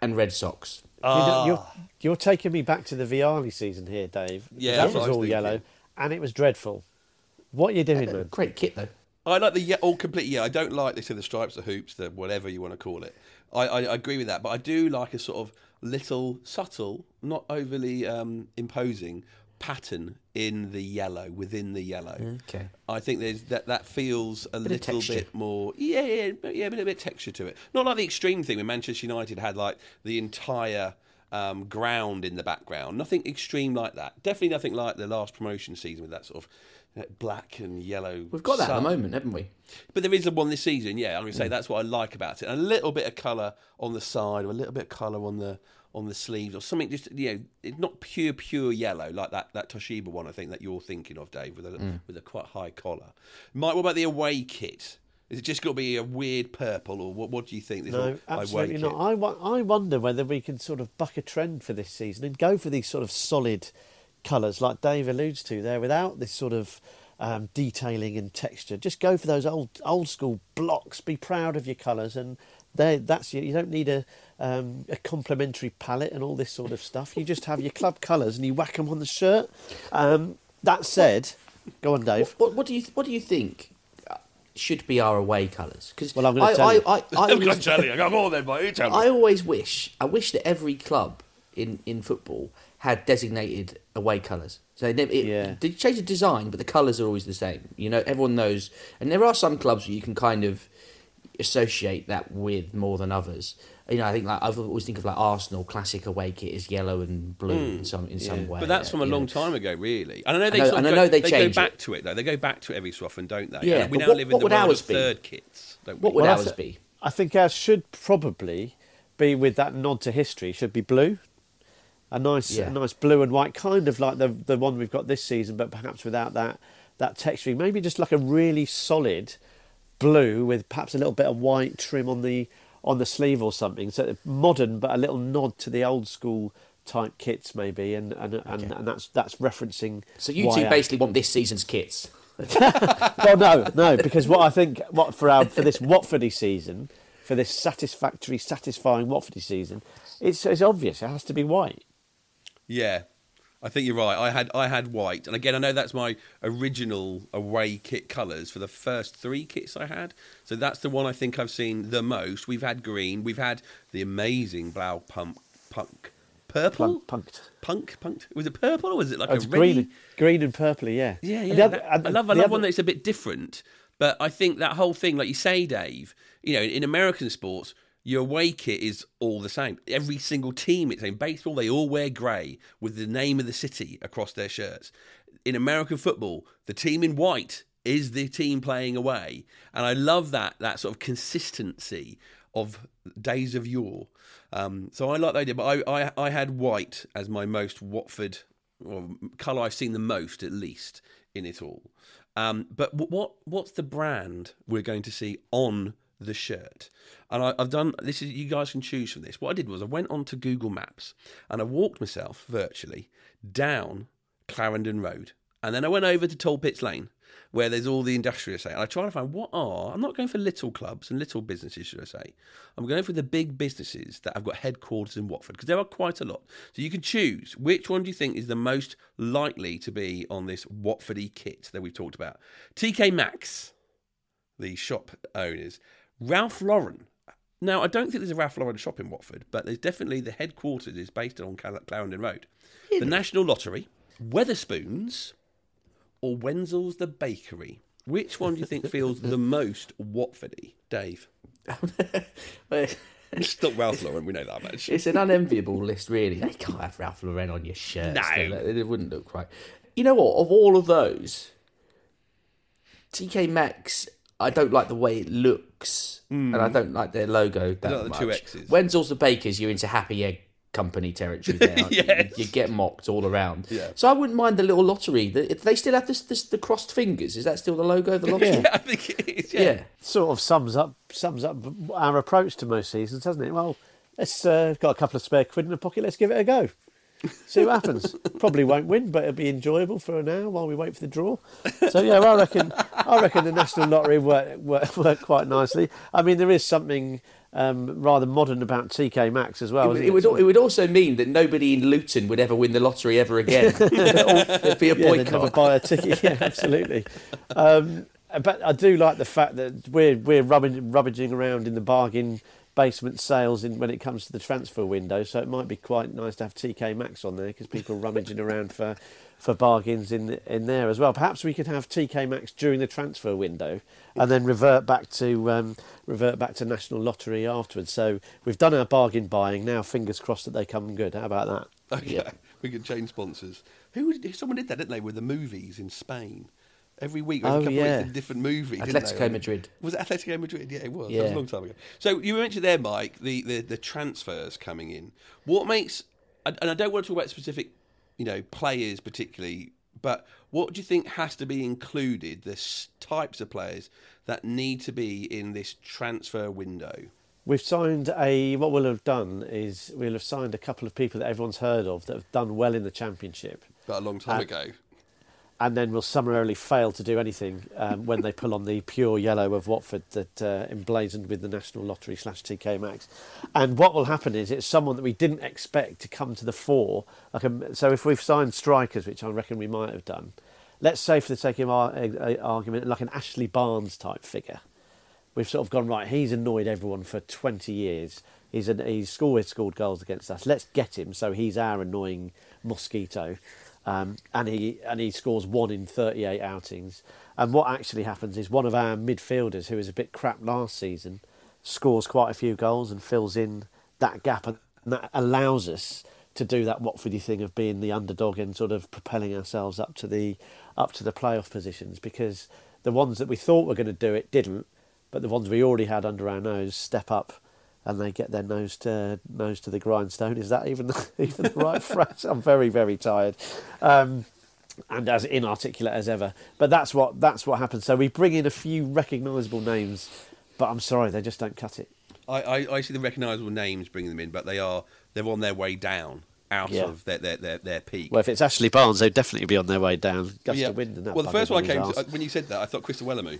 and red socks.
You know, you're, you're taking me back to the Vialli season here, Dave.
Yeah,
that was
was
all
thinking.
yellow, and it was dreadful. What are you doing, man?
Great kit though.
I like the ye- all complete. Yeah, I don't like this. in The stripes, the hoops, the whatever you want to call it. I, I, I agree with that, but I do like a sort of little subtle, not overly um, imposing pattern in the yellow within the yellow.
Okay.
I think there's that that feels a
of
little bit more yeah yeah but yeah a bit, bit of texture to it. Not like the extreme thing when Manchester United had like the entire um, ground in the background. Nothing extreme like that. Definitely nothing like the last promotion season with that sort of black and yellow.
We've got that at the moment, haven't we?
But there is a one this season, yeah. I'm going to
Mm.
say that's what I like about it. A little bit of colour on the side, or a little bit of colour on the on the sleeves, or something. Just you know, it's not pure pure yellow like that that Toshiba one. I think that you're thinking of, Dave, with a
Mm.
with a quite high collar. Mike, what about the away kit? Is it just going to be a weird purple, or what? What do you think? This
No, absolutely
kit?
not. I, wa- I wonder whether we can sort of buck a trend for this season and go for these sort of solid colours, like Dave alludes to there, without this sort of um, detailing and texture. Just go for those old old school blocks. Be proud of your colours, and they, that's you. You don't need a um, a complementary palette and all this sort of stuff. You just have your club colours and you whack them on the shirt. Um, that said, go on, Dave.
What, what do you What do you think should be our away colours? Because
Well, I'm gonna tell
I,
you.
I, I,
I'm going
always-
to tell you. Come on then, mate. You tell me.
I always wish I wish that every club in, in football had designated away colours. So they it,
Yeah.
they change the design, but the colours are always the same. You know, everyone knows. And there are some clubs where you can kind of associate that with more than others. You know, I think like I always think of like Arsenal classic away kit is yellow and blue in hmm, some in some way.
But that's from a long
know.
time ago, really. And I know they,
I know-
sort of
and I
go,
know they
go back
it.
to it though. They go back to it every so often, don't they?
Yeah,
And we
but
now
what-
live in
what
the
would
world
ours
of
be?
third kits, don't we?
What would
Well,
ours be?
I think ours should probably be with that nod to history. Should be blue, a nice,
Yeah.
a nice blue and white, kind of like the the one we've got this season, but perhaps without that that texturing. Maybe just like a really solid blue with perhaps a little bit of white trim on the on the sleeve or something. So modern, but a little nod to the old school type kits, maybe, and and and, and that's that's referencing.
So you two
our-
basically want this season's kits.
well, no, no, because what I think, what for our for this Watfordy season, for this satisfactory, satisfying Watfordy season, it's it's obvious. It has to be white.
Yeah, I think you're right. I had I had white, and again, I know that's my original away kit colours for the first three kits I had. So that's the one I think I've seen the most. We've had green. We've had the amazing Blau pump punk purple
Punk, punked.
punk punked. Was it purple or was it like
Oh,
a
green,
green?
and purpley. Yeah,
Yeah, yeah.
the other- and
I love, I love
other-
one that's a bit different. But I think that whole thing, like you say, Dave, you know, in American sports, your away kit is all the same. Every single team, it's in baseball, they all wear grey with the name of the city across their shirts. In American football, the team in white is the team playing away, and I love that that sort of consistency of days of yore. Um, so I like that idea, but I, I I had white as my most Watford or colour I've seen the most, at least in it all. Um, but what what's the brand we're going to see on the shirt? And I, I've done this. Is you guys can choose from this. What I did was I went onto Google Maps and I walked myself virtually down Clarendon Road, and then I went over to Tolpits Lane, where there's all the industrial estate. And I tried to find what are. I'm not going for little clubs and little businesses, should I say? I'm going for the big businesses that have got headquarters in Watford because there are quite a lot. So you can choose which one do you think is the most likely to be on this Watfordy kit that we've talked about. TK Maxx, the shop owners, Ralph Lauren. Now, I don't think there's a Ralph Lauren shop in Watford, but there's definitely the headquarters is based on Cal- Clarendon Road. The National Lottery, Wetherspoons, or Wenzel's the Bakery. Which one do you think feels the most Watfordy, Dave? It's not Ralph Lauren, we know that much.
It's an unenviable list, really. They can't have Ralph Lauren on your shirt.
No.
It wouldn't look right. You know what? Of all of those, TK Maxx, I don't like the way it looks, and I don't like their logo that
Hmm. don't like
much.
the two X's.
Wenzel's the Bakers, you're into Happy Egg Company territory there. aren't you?
Yes.
you, get mocked all around.
Yeah.
So I wouldn't mind the little lottery. The- they still have this, this the crossed fingers? Is that still the logo of the lottery?
Yeah, I think it is. Yeah.
yeah.
sort of sums up sums up our approach to most seasons, doesn't it? Well, let's uh, got a couple of spare quid in the pocket. Let's give it a go. See what happens. Probably won't win, but it'll be enjoyable for an hour while we wait for the draw. So yeah, I reckon I reckon the national lottery worked work, work quite nicely. I mean, there is something um, rather modern about TK Maxx as well.
It,
isn't
it would it would also mean that nobody in Luton would ever win the lottery ever again. It'd be a
yeah, they'd never
boycott.
buy a ticket. Yeah, absolutely. Um, but I do like the fact that we're we're rummaging around in the bargain basement sales in, when it comes to the transfer window. So it might be quite nice to have TK Maxx on there because people are rummaging around for for bargains in in there as well. Perhaps we could have TK Maxx during the transfer window and then revert back to um, revert back to National Lottery afterwards. So we've done our bargain buying. Now, fingers crossed that they come good. How about that?
Okay, we could change sponsors. Who someone did that, didn't they, with the movies in Spain? Every week,
Oh,
couple
yeah.
of weeks, a different movie.
Atletico? Madrid.
Was it Atletico Madrid? Yeah, it was. That was
Yeah.
a long time ago. So you mentioned there, Mike, the, the, the transfers coming in. What makes, and and I don't want to talk about specific, you know, players particularly, but what do you think has to be included, the types of players that need to be in this transfer window?
We've signed a. What we'll have done is we'll have signed a couple of people that everyone's heard of that have done well in the championship,
About a long time
Uh,
ago.
And then will summarily fail to do anything um, when they pull on the pure yellow of Watford that uh, emblazoned with the National Lottery slash TK Maxx. And what will happen is it's someone that we didn't expect to come to the fore. Like a, so, if we've signed strikers, which I reckon we might have done, let's say for the sake of our, uh, argument, like an Ashley Barnes type figure we've sort of gone right. He's annoyed everyone for twenty years. He's an, he's always scored goals against us. Let's get him so he's our annoying mosquito, um, and he and he scores one in thirty eight outings. And what actually happens is one of our midfielders, who was a bit crap last season, scores quite a few goals and fills in that gap, and that allows us to do that Watfordy thing of being the underdog and sort of propelling ourselves up to the up to the playoff positions because the ones that we thought were going to do it didn't, but the ones we already had under our nose step up and they get their nose to nose to the grindstone. Is that even even the right phrase? I'm very very tired. Um, and as inarticulate as ever, but that's what that's what happens. So we bring in a few recognisable names, but I'm sorry, they just don't cut it.
I, I, I see the recognisable names bringing them in, but they are they're on their way down out
Yeah.
of their, their, their, their peak.
Well, if it's Ashley Barnes, they'd definitely be on their way down. Gust
Yeah.
of wind and that.
well, the first one I came to, uh, when you said that, I thought Chris Iwelumo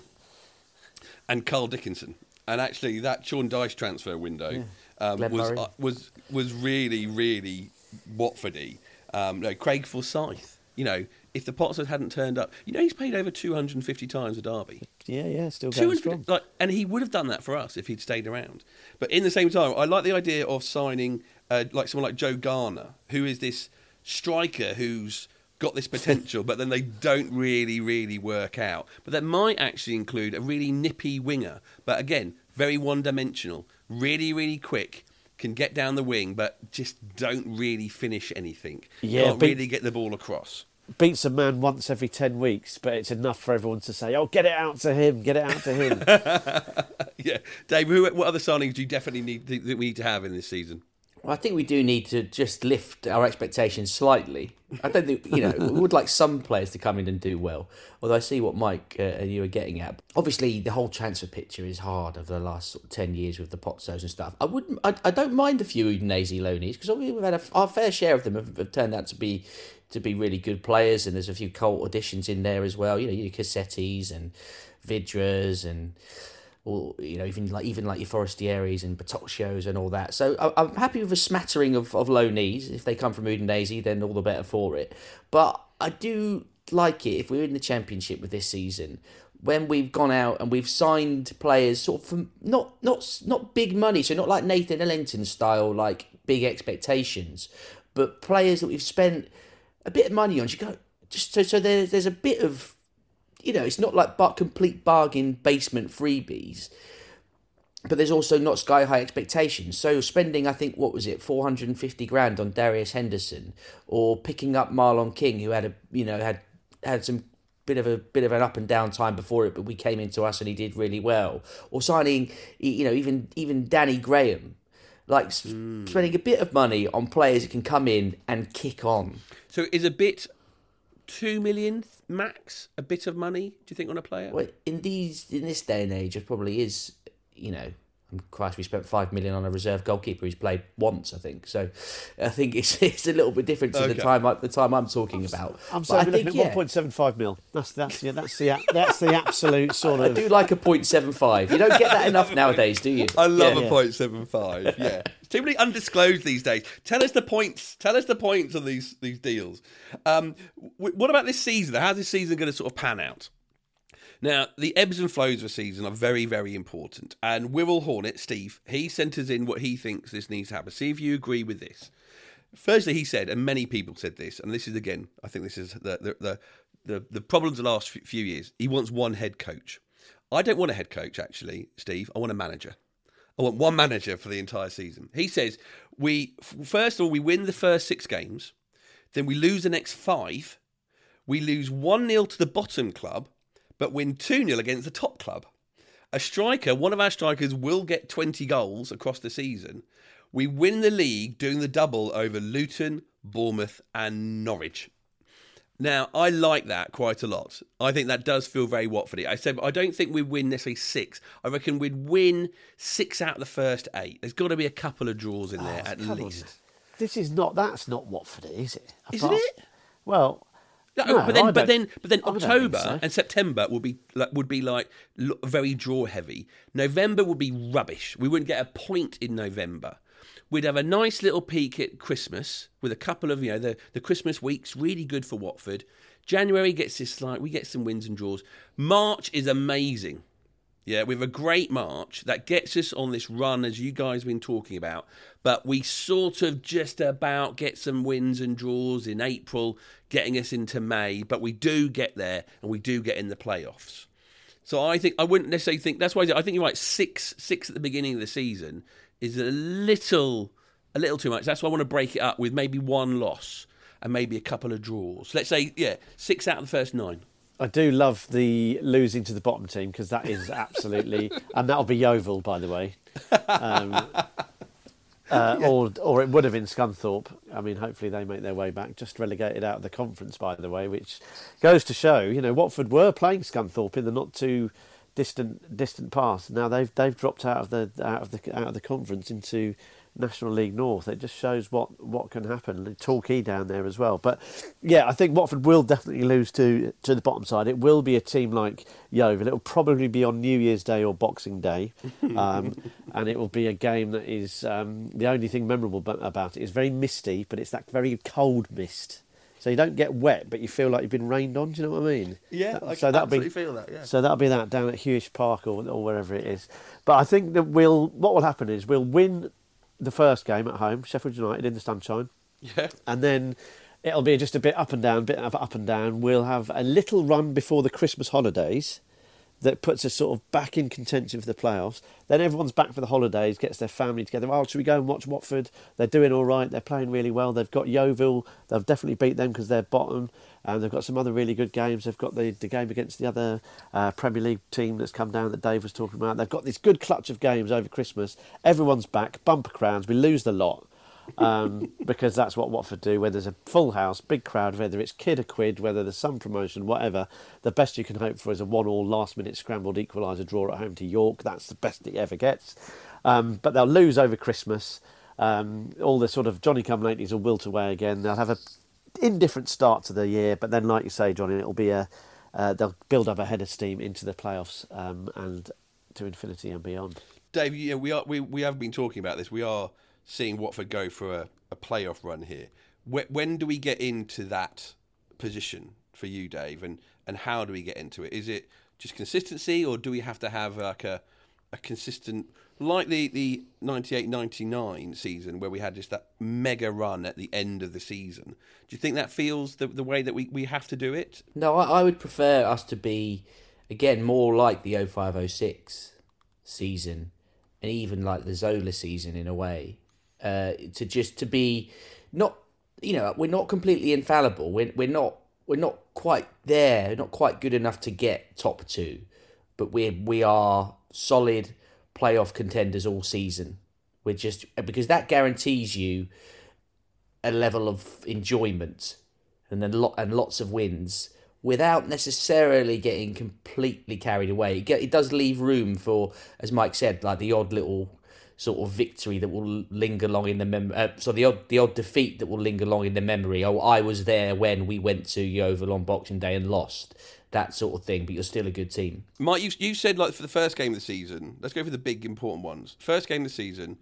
and Carl Dickinson. And actually, that Sean Dyche transfer window um, was, uh, was was really, really Watfordy. Um, no, Craig Forsyth. You know, if the Potters hadn't turned up, you know, he's played over 250 times a derby.
Yeah, yeah, still going strong.
like, and he would have done that for us if he'd stayed around. But in the same time, I like the idea of signing uh, like someone like Joe Garner, who is this striker who's got this potential, but then they don't really, really work out. But that might actually include a really nippy winger, but again, very one-dimensional, really, really quick. Can get down the wing, but just don't really finish anything.
Yeah,
Can't
but-
really get the ball across.
Beats a man once every 10 weeks, but it's enough for everyone to say, oh, get it out to him, get it out to him.
Yeah, Dave. Who, what other signings do you definitely need that we need to have in this season?
Well, I think we do need to just lift our expectations slightly. I don't think you know we would like some players to come in and do well. Although I see what Mike uh, and you are getting at. Obviously, the whole transfer picture is hard over the last sort of ten years with the Pozzos and stuff. I wouldn't. I, I don't mind a few Udinese loanies because obviously we've had a, our fair share of them have, have turned out to be to be really good players, and there's a few cult additions in there as well. You know, your Cassettis and Vydras and or you know even like even like your Forestieris and Battocchios and all that. So I, I'm happy with a smattering of, of low knees. If they come from Udinese, then all the better for it. But I do like it if we're in the championship with this season when we've gone out and we've signed players sort of from not not not big money, so not like Nathan Ellington style like big expectations, but players that we've spent a bit of money on. You go just so so there's there's a bit of you know, it's not like but complete bargain basement freebies, but there's also not sky high expectations. So spending, I think, what was it, four hundred and fifty grand on Darius Henderson, or picking up Marlon King, who had a you know had had some bit of a bit of an up and down time before it, but we came into us and he did really well. Or signing, you know, even even Danny Graham. Like s hmm. spending a bit of money on players that can come in and kick on.
So is a bit two million max a bit of money? Do you think on a player?
Well, in these in this day and age, it probably is. You know, and Christ, we spent five million on a reserve goalkeeper who's played once. I think so. I think it's it's a little bit different to
Okay.
the time I, the time I'm talking about.
I'm
But
sorry,
I
we're
think
looking at
yeah,
1.75 mil. That's that's yeah, that's the that's the absolute sort of.
I do like a point seven five. You don't get that enough nowadays, do you?
I love
Yeah.
a point seven five. Yeah, it's too many undisclosed these days. Tell us the points. Tell us the points of these these deals. Um, what about this season? How's this season going to sort of pan out? Now, the ebbs and flows of a season are very, very important. And Wirral Hornet, Steve, he sent us in what he thinks this needs to happen. See if you agree with this. Firstly, he said, and many people said this, and this is again, I think this is the the the, the, the problems the last few years. He wants one head coach. I don't want a head coach, actually, Steve. I want a manager. I want one manager for the entire season. He says we first of all we win the first six games, then we lose the next five, we lose one 0 to the bottom club, but win two 0 against the top club. A striker, one of our strikers, will get twenty goals across the season. We win the league doing the double over Luton, Bournemouth, and Norwich. Now, I like that quite a lot. I think that does feel very Watfordy. I said I don't think we'd win necessarily six. I reckon we'd win six out of the first eight. There's got to be a couple of draws in there ah, at
come on.
least.
This is not. That's not Watford, is it?
Isn't it?
Well,
No,
No,
but then,
I
but then, but then
I don't think
October
so.
and September would be like, would be like very draw heavy. November would be rubbish. We wouldn't get a point in November. We'd have a nice little peak at Christmas with a couple of you know the the Christmas weeks really good for Watford. January gets this like we get some wins and draws. March is amazing. Yeah, we have a great March that gets us on this run as you guys have been talking about. But we sort of just about get some wins and draws in April, getting us into May. But we do get there and we do get in the playoffs. So I think I wouldn't necessarily think that's why I think you're right. Six, six at the beginning of the season is a little, a little too much. That's why I want to break it up with maybe one loss and maybe a couple of draws. Let's say, yeah, six out of the first nine.
I do love the losing to the bottom team because that is absolutely, and that'll be Yeovil, by the way. Um, uh, or, or it would have been Scunthorpe. I mean, hopefully they make their way back. Just relegated out of the conference, by the way, which goes to show, you know, Watford were playing Scunthorpe in the not too distant distant past. Now they've they've dropped out of the out of the out of the conference into National League North. It just shows what, what can happen. Torquay down there as well. But yeah, I think Watford will definitely lose to to the bottom side. It will be a team like Yeovil. It will probably be on New Year's Day or Boxing Day, um, and it will be a game that is um, the only thing memorable about it is very misty, but it's that very cold mist. So you don't get wet, but you feel like you've been rained on. Do you know what I mean?
Yeah, I
so
that'll
be,
feel that. Yeah.
So that'll be that down at Huish Park or, or wherever it is. But I think that we'll. What will happen is we'll win the first game at home, Sheffield United in the sunshine.
Yeah.
And then it'll be just a bit up and down, bit of up and down. We'll have a little run before the Christmas holidays that puts us sort of back in contention for the playoffs. Then everyone's back for the holidays, gets their family together. Oh, should we go and watch Watford? They're doing all right. They're playing really well. They've got Yeovil. They'll definitely beat them because they're bottom. And they've got some other really good games. They've got the, the game against the other uh, Premier League team that's come down that Dave was talking about. They've got this good clutch of games over Christmas. Everyone's back, bumper crowds. We lose the lot um, because that's what Watford do. Whether there's a full house, big crowd, whether it's kid or quid, whether there's some promotion, whatever, the best you can hope for is a one-all last-minute scrambled equaliser draw at home to York. That's the best it ever gets. Um, but they'll lose over Christmas. Um, all the sort of Johnny come latelys will wilt away again. They'll have a indifferent start to the year, but then, like you say, Johnny, it'll be a uh, they'll build up a head of steam into the playoffs um, and to infinity and beyond.
Dave, yeah, we are we, we have been talking about this. We are seeing Watford go for a, a playoff run here. When, when do we get into that position for you, Dave? And and how do we get into it? Is it just consistency, or do we have to have like a a consistent like the the 98-99 season where we had just that mega run at the end of the season do you think that feels the, the way that we, we have to do it
no I, I would prefer us to be again more like the 0506 season and even like the zola season in a way uh, to just to be not you know we're not completely infallible we're, we're not we're not quite there not quite good enough to get top two but we we are solid playoff contenders all season. We're just because that guarantees you a level of enjoyment and then lot and lots of wins without necessarily getting completely carried away. It, it does leave room for, as Mike said, like the odd little sort of victory that will linger long in the mem. Uh, so the odd the odd defeat that will linger long in the memory. Oh, I was there when we went to Yeovil on Boxing Day and lost that sort of thing, but you're still a good team.
Mike, you, you said like for the first game of the season, let's go for the big important ones. First game of the season,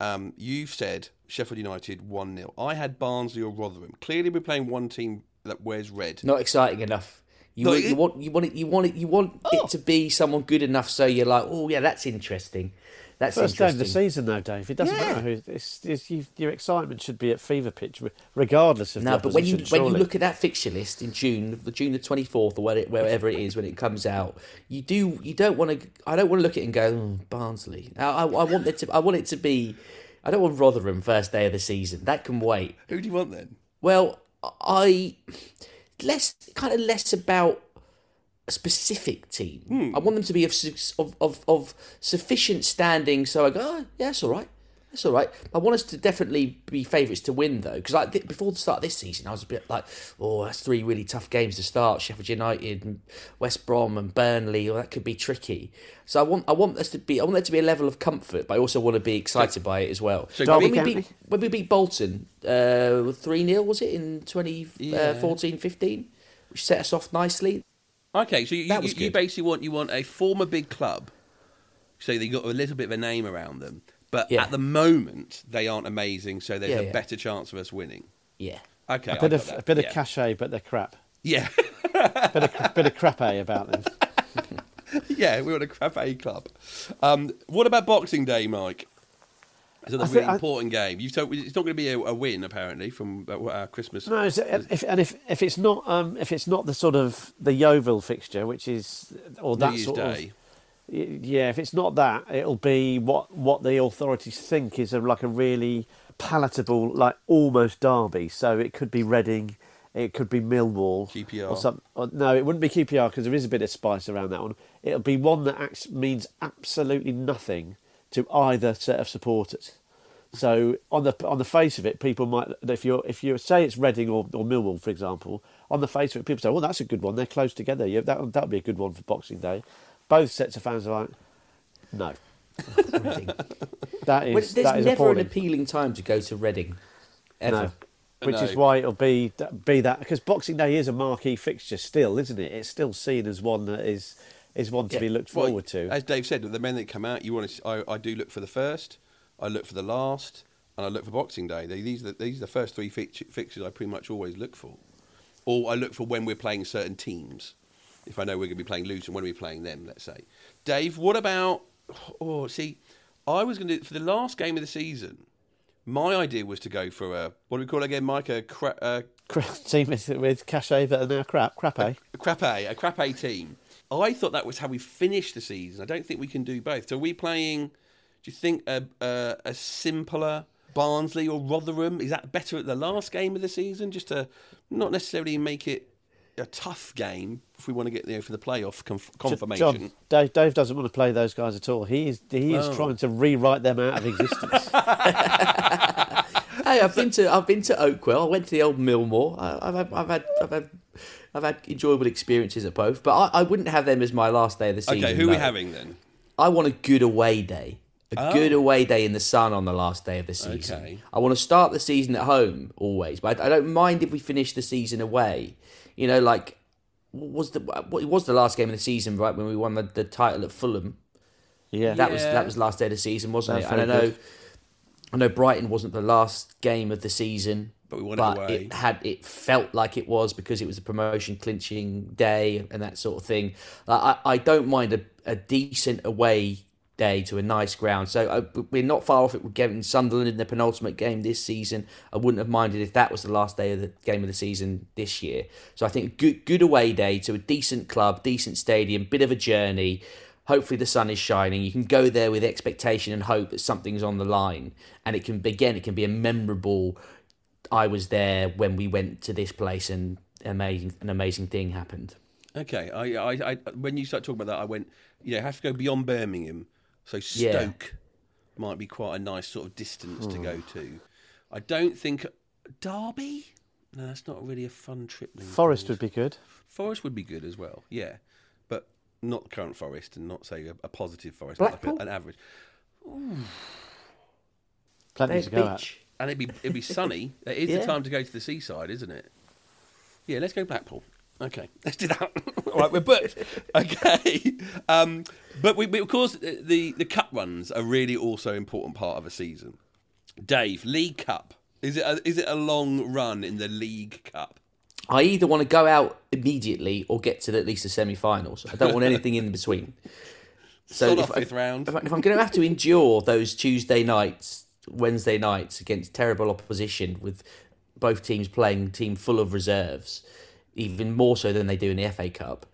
um, you've said Sheffield United 1 0. I had Barnsley or Rotherham. Clearly, we're playing one team that wears red.
Not exciting enough. You, no, it, you want you want it you want it you want oh. it to be someone good enough so you're like oh yeah that's interesting that's
First game of the season, though, Dave. It doesn't yeah. matter who. It's, it's, you, your excitement should be at fever pitch, regardless of.
No,
but
when you
surely.
when you look at that fixture list in June, the June the twenty fourth or wherever it is when it comes out, you do you don't want to. I don't want to look at it and go oh, Barnsley. I, I, I want it to. I want it to be. I don't want Rotherham first day of the season. That can wait.
Who do you want then?
Well, I less kind of less about a specific team. Hmm. I want them to be of, of, of, of sufficient standing so I go, oh, yeah, that's all right. That's all right. I want us to definitely be favourites to win, though, because like before the start of this season, I was a bit like, "Oh, that's three really tough games to start: Sheffield United, West Brom, and Burnley. Or oh, that could be tricky." So I want, I want us to be, I want there to be a level of comfort, but I also want to be excited by it as well.
So
when, we beat, when we beat Bolton, uh, three uh, 0 was it in 2014, uh, 15, which set us off nicely.
Okay, so you, you, you, basically want you want a former big club, so they got a little bit of a name around them, but yeah. at the moment they aren't amazing, so there's yeah, a yeah. better chance of us winning.
Yeah.
Okay.
A bit of a bit of cachet, but they're crap.
Yeah.
bit of bit of crappe about them.
yeah, we want a crappe club. Um, what about Boxing Day, Mike? It's a
I
really
thi- I-
important game. You've told, it's not going to be a, a win apparently from uh, our Christmas.
No, it's, if, and if if it's not um, if it's not the sort of the Yeovil fixture, which is or
New
that
Year's
sort
Day.
of Yeah, if it's not that, it'll be what what the authorities think is a, like a really palatable, like almost derby. So it could be Reading, it could be Millwall,
QPR.
or some. Or, no, it wouldn't be QPR because there is a bit of spice around that one. It'll be one that acts, means absolutely nothing to either set of supporters. So on the on the face of it, people might if you if you say it's Reading or, or Millwall, for example, on the face of it, people say, "Well, that's a good one. They're close together. Yeah, that that would be a good one for Boxing Day." Both sets of fans are like, "No,
Reading.
that is
Well, there's
that is
never
appalling."
an appealing time to go to Reading, ever.
No. Which is why it'll be be that because Boxing Day is a marquee fixture still, isn't it? It's still seen as one that is is one to
Yeah.
be looked
Well,
forward to.
As Dave said, the men that come out, you want to. I, I do look for the first. I look for the last, and I look for Boxing Day. They, these are the, these are the first three fix, fixtures I pretty much always look for, or I look for when we're playing certain teams. If I know we're going to be playing Luton, when are we playing them? Let's say, Dave. What about? Oh, see, I was going to for the last game of the season. My idea was to go for a what do we call it again, Mike? A, cra- a
team with with Cachet that are now crap, crap, eh?
a crap A, a crap A team. Oh, I thought that was how we finished the season. I don't think we can do both. So are we playing? Do you think a, a, a simpler Barnsley or Rotherham is that better at the last game of the season? Just to not necessarily make it a tough game if we want to get there for the playoff conf- confirmation.
Jon, Dave, Dave doesn't want to play those guys at all. He is he is
Oh.
trying to rewrite them out of existence.
Hey, I've been to I've been to Oakwell. I went to the old Millmoor. I, I've had I've had I've had I've had enjoyable experiences at both, but I, I wouldn't have them as my last day of the season.
okay, who are we
no.
having then?
I want a good away day. A
Oh.
good away day in the sun on the last day of the season.
Okay.
I want to start the season at home always, but I, I don't mind if we finish the season away. You know, like was the what it was the last game of the season, right? When we won the, the title at Fulham.
Yeah,
That was that was last day of the season, wasn't
That's
it? And I
very
know, I know Brighton wasn't the last game of the season,
But we
but
away.
it had it felt like it was because it was a promotion clinching day and that sort of thing. I I don't mind a, a decent away day to a nice ground. So uh, we're not far off it. We're getting Sunderland in the penultimate game this season. I wouldn't have minded if that was the last day of the game of the season this year. So I think good good away day to a decent club, decent stadium, bit of a journey. Hopefully the sun is shining. You can go there with expectation and hope that something's on the line, and it can again it can be a memorable. I was there when we went to this place, and amazing an amazing thing happened.
Okay, I, I, I, when you start talking about that, I went, you know, have to go beyond Birmingham. So
Yeah.
Stoke might be quite a nice sort of distance to go hmm. to. I don't think Derby. No, that's not really a fun trip. Liverpool.
Forest would be good.
Forest would be good as well. Yeah, but not current Forest and not say a, a positive Forest, but like
Blackpool?
a, an average.
Plenty
There's
to go at.
And it'd be it'd be sunny. It is the time to go to the seaside, isn't it? Yeah, let's go Blackpool. Okay, let's do that. All right, we're booked. Okay, um, but we, we, of course the the cup runs are really also an important part of a season. Dave, League Cup is it a, is it a long run in the League Cup?
I either want to go out immediately or get to at least the semi-finals. I don't want anything in between. So if,
off fifth round.
if, if I'm going to have to endure those Tuesday nights, Wednesday nights against terrible opposition with both teams playing team full of reserves, even more so than they do in the FA Cup,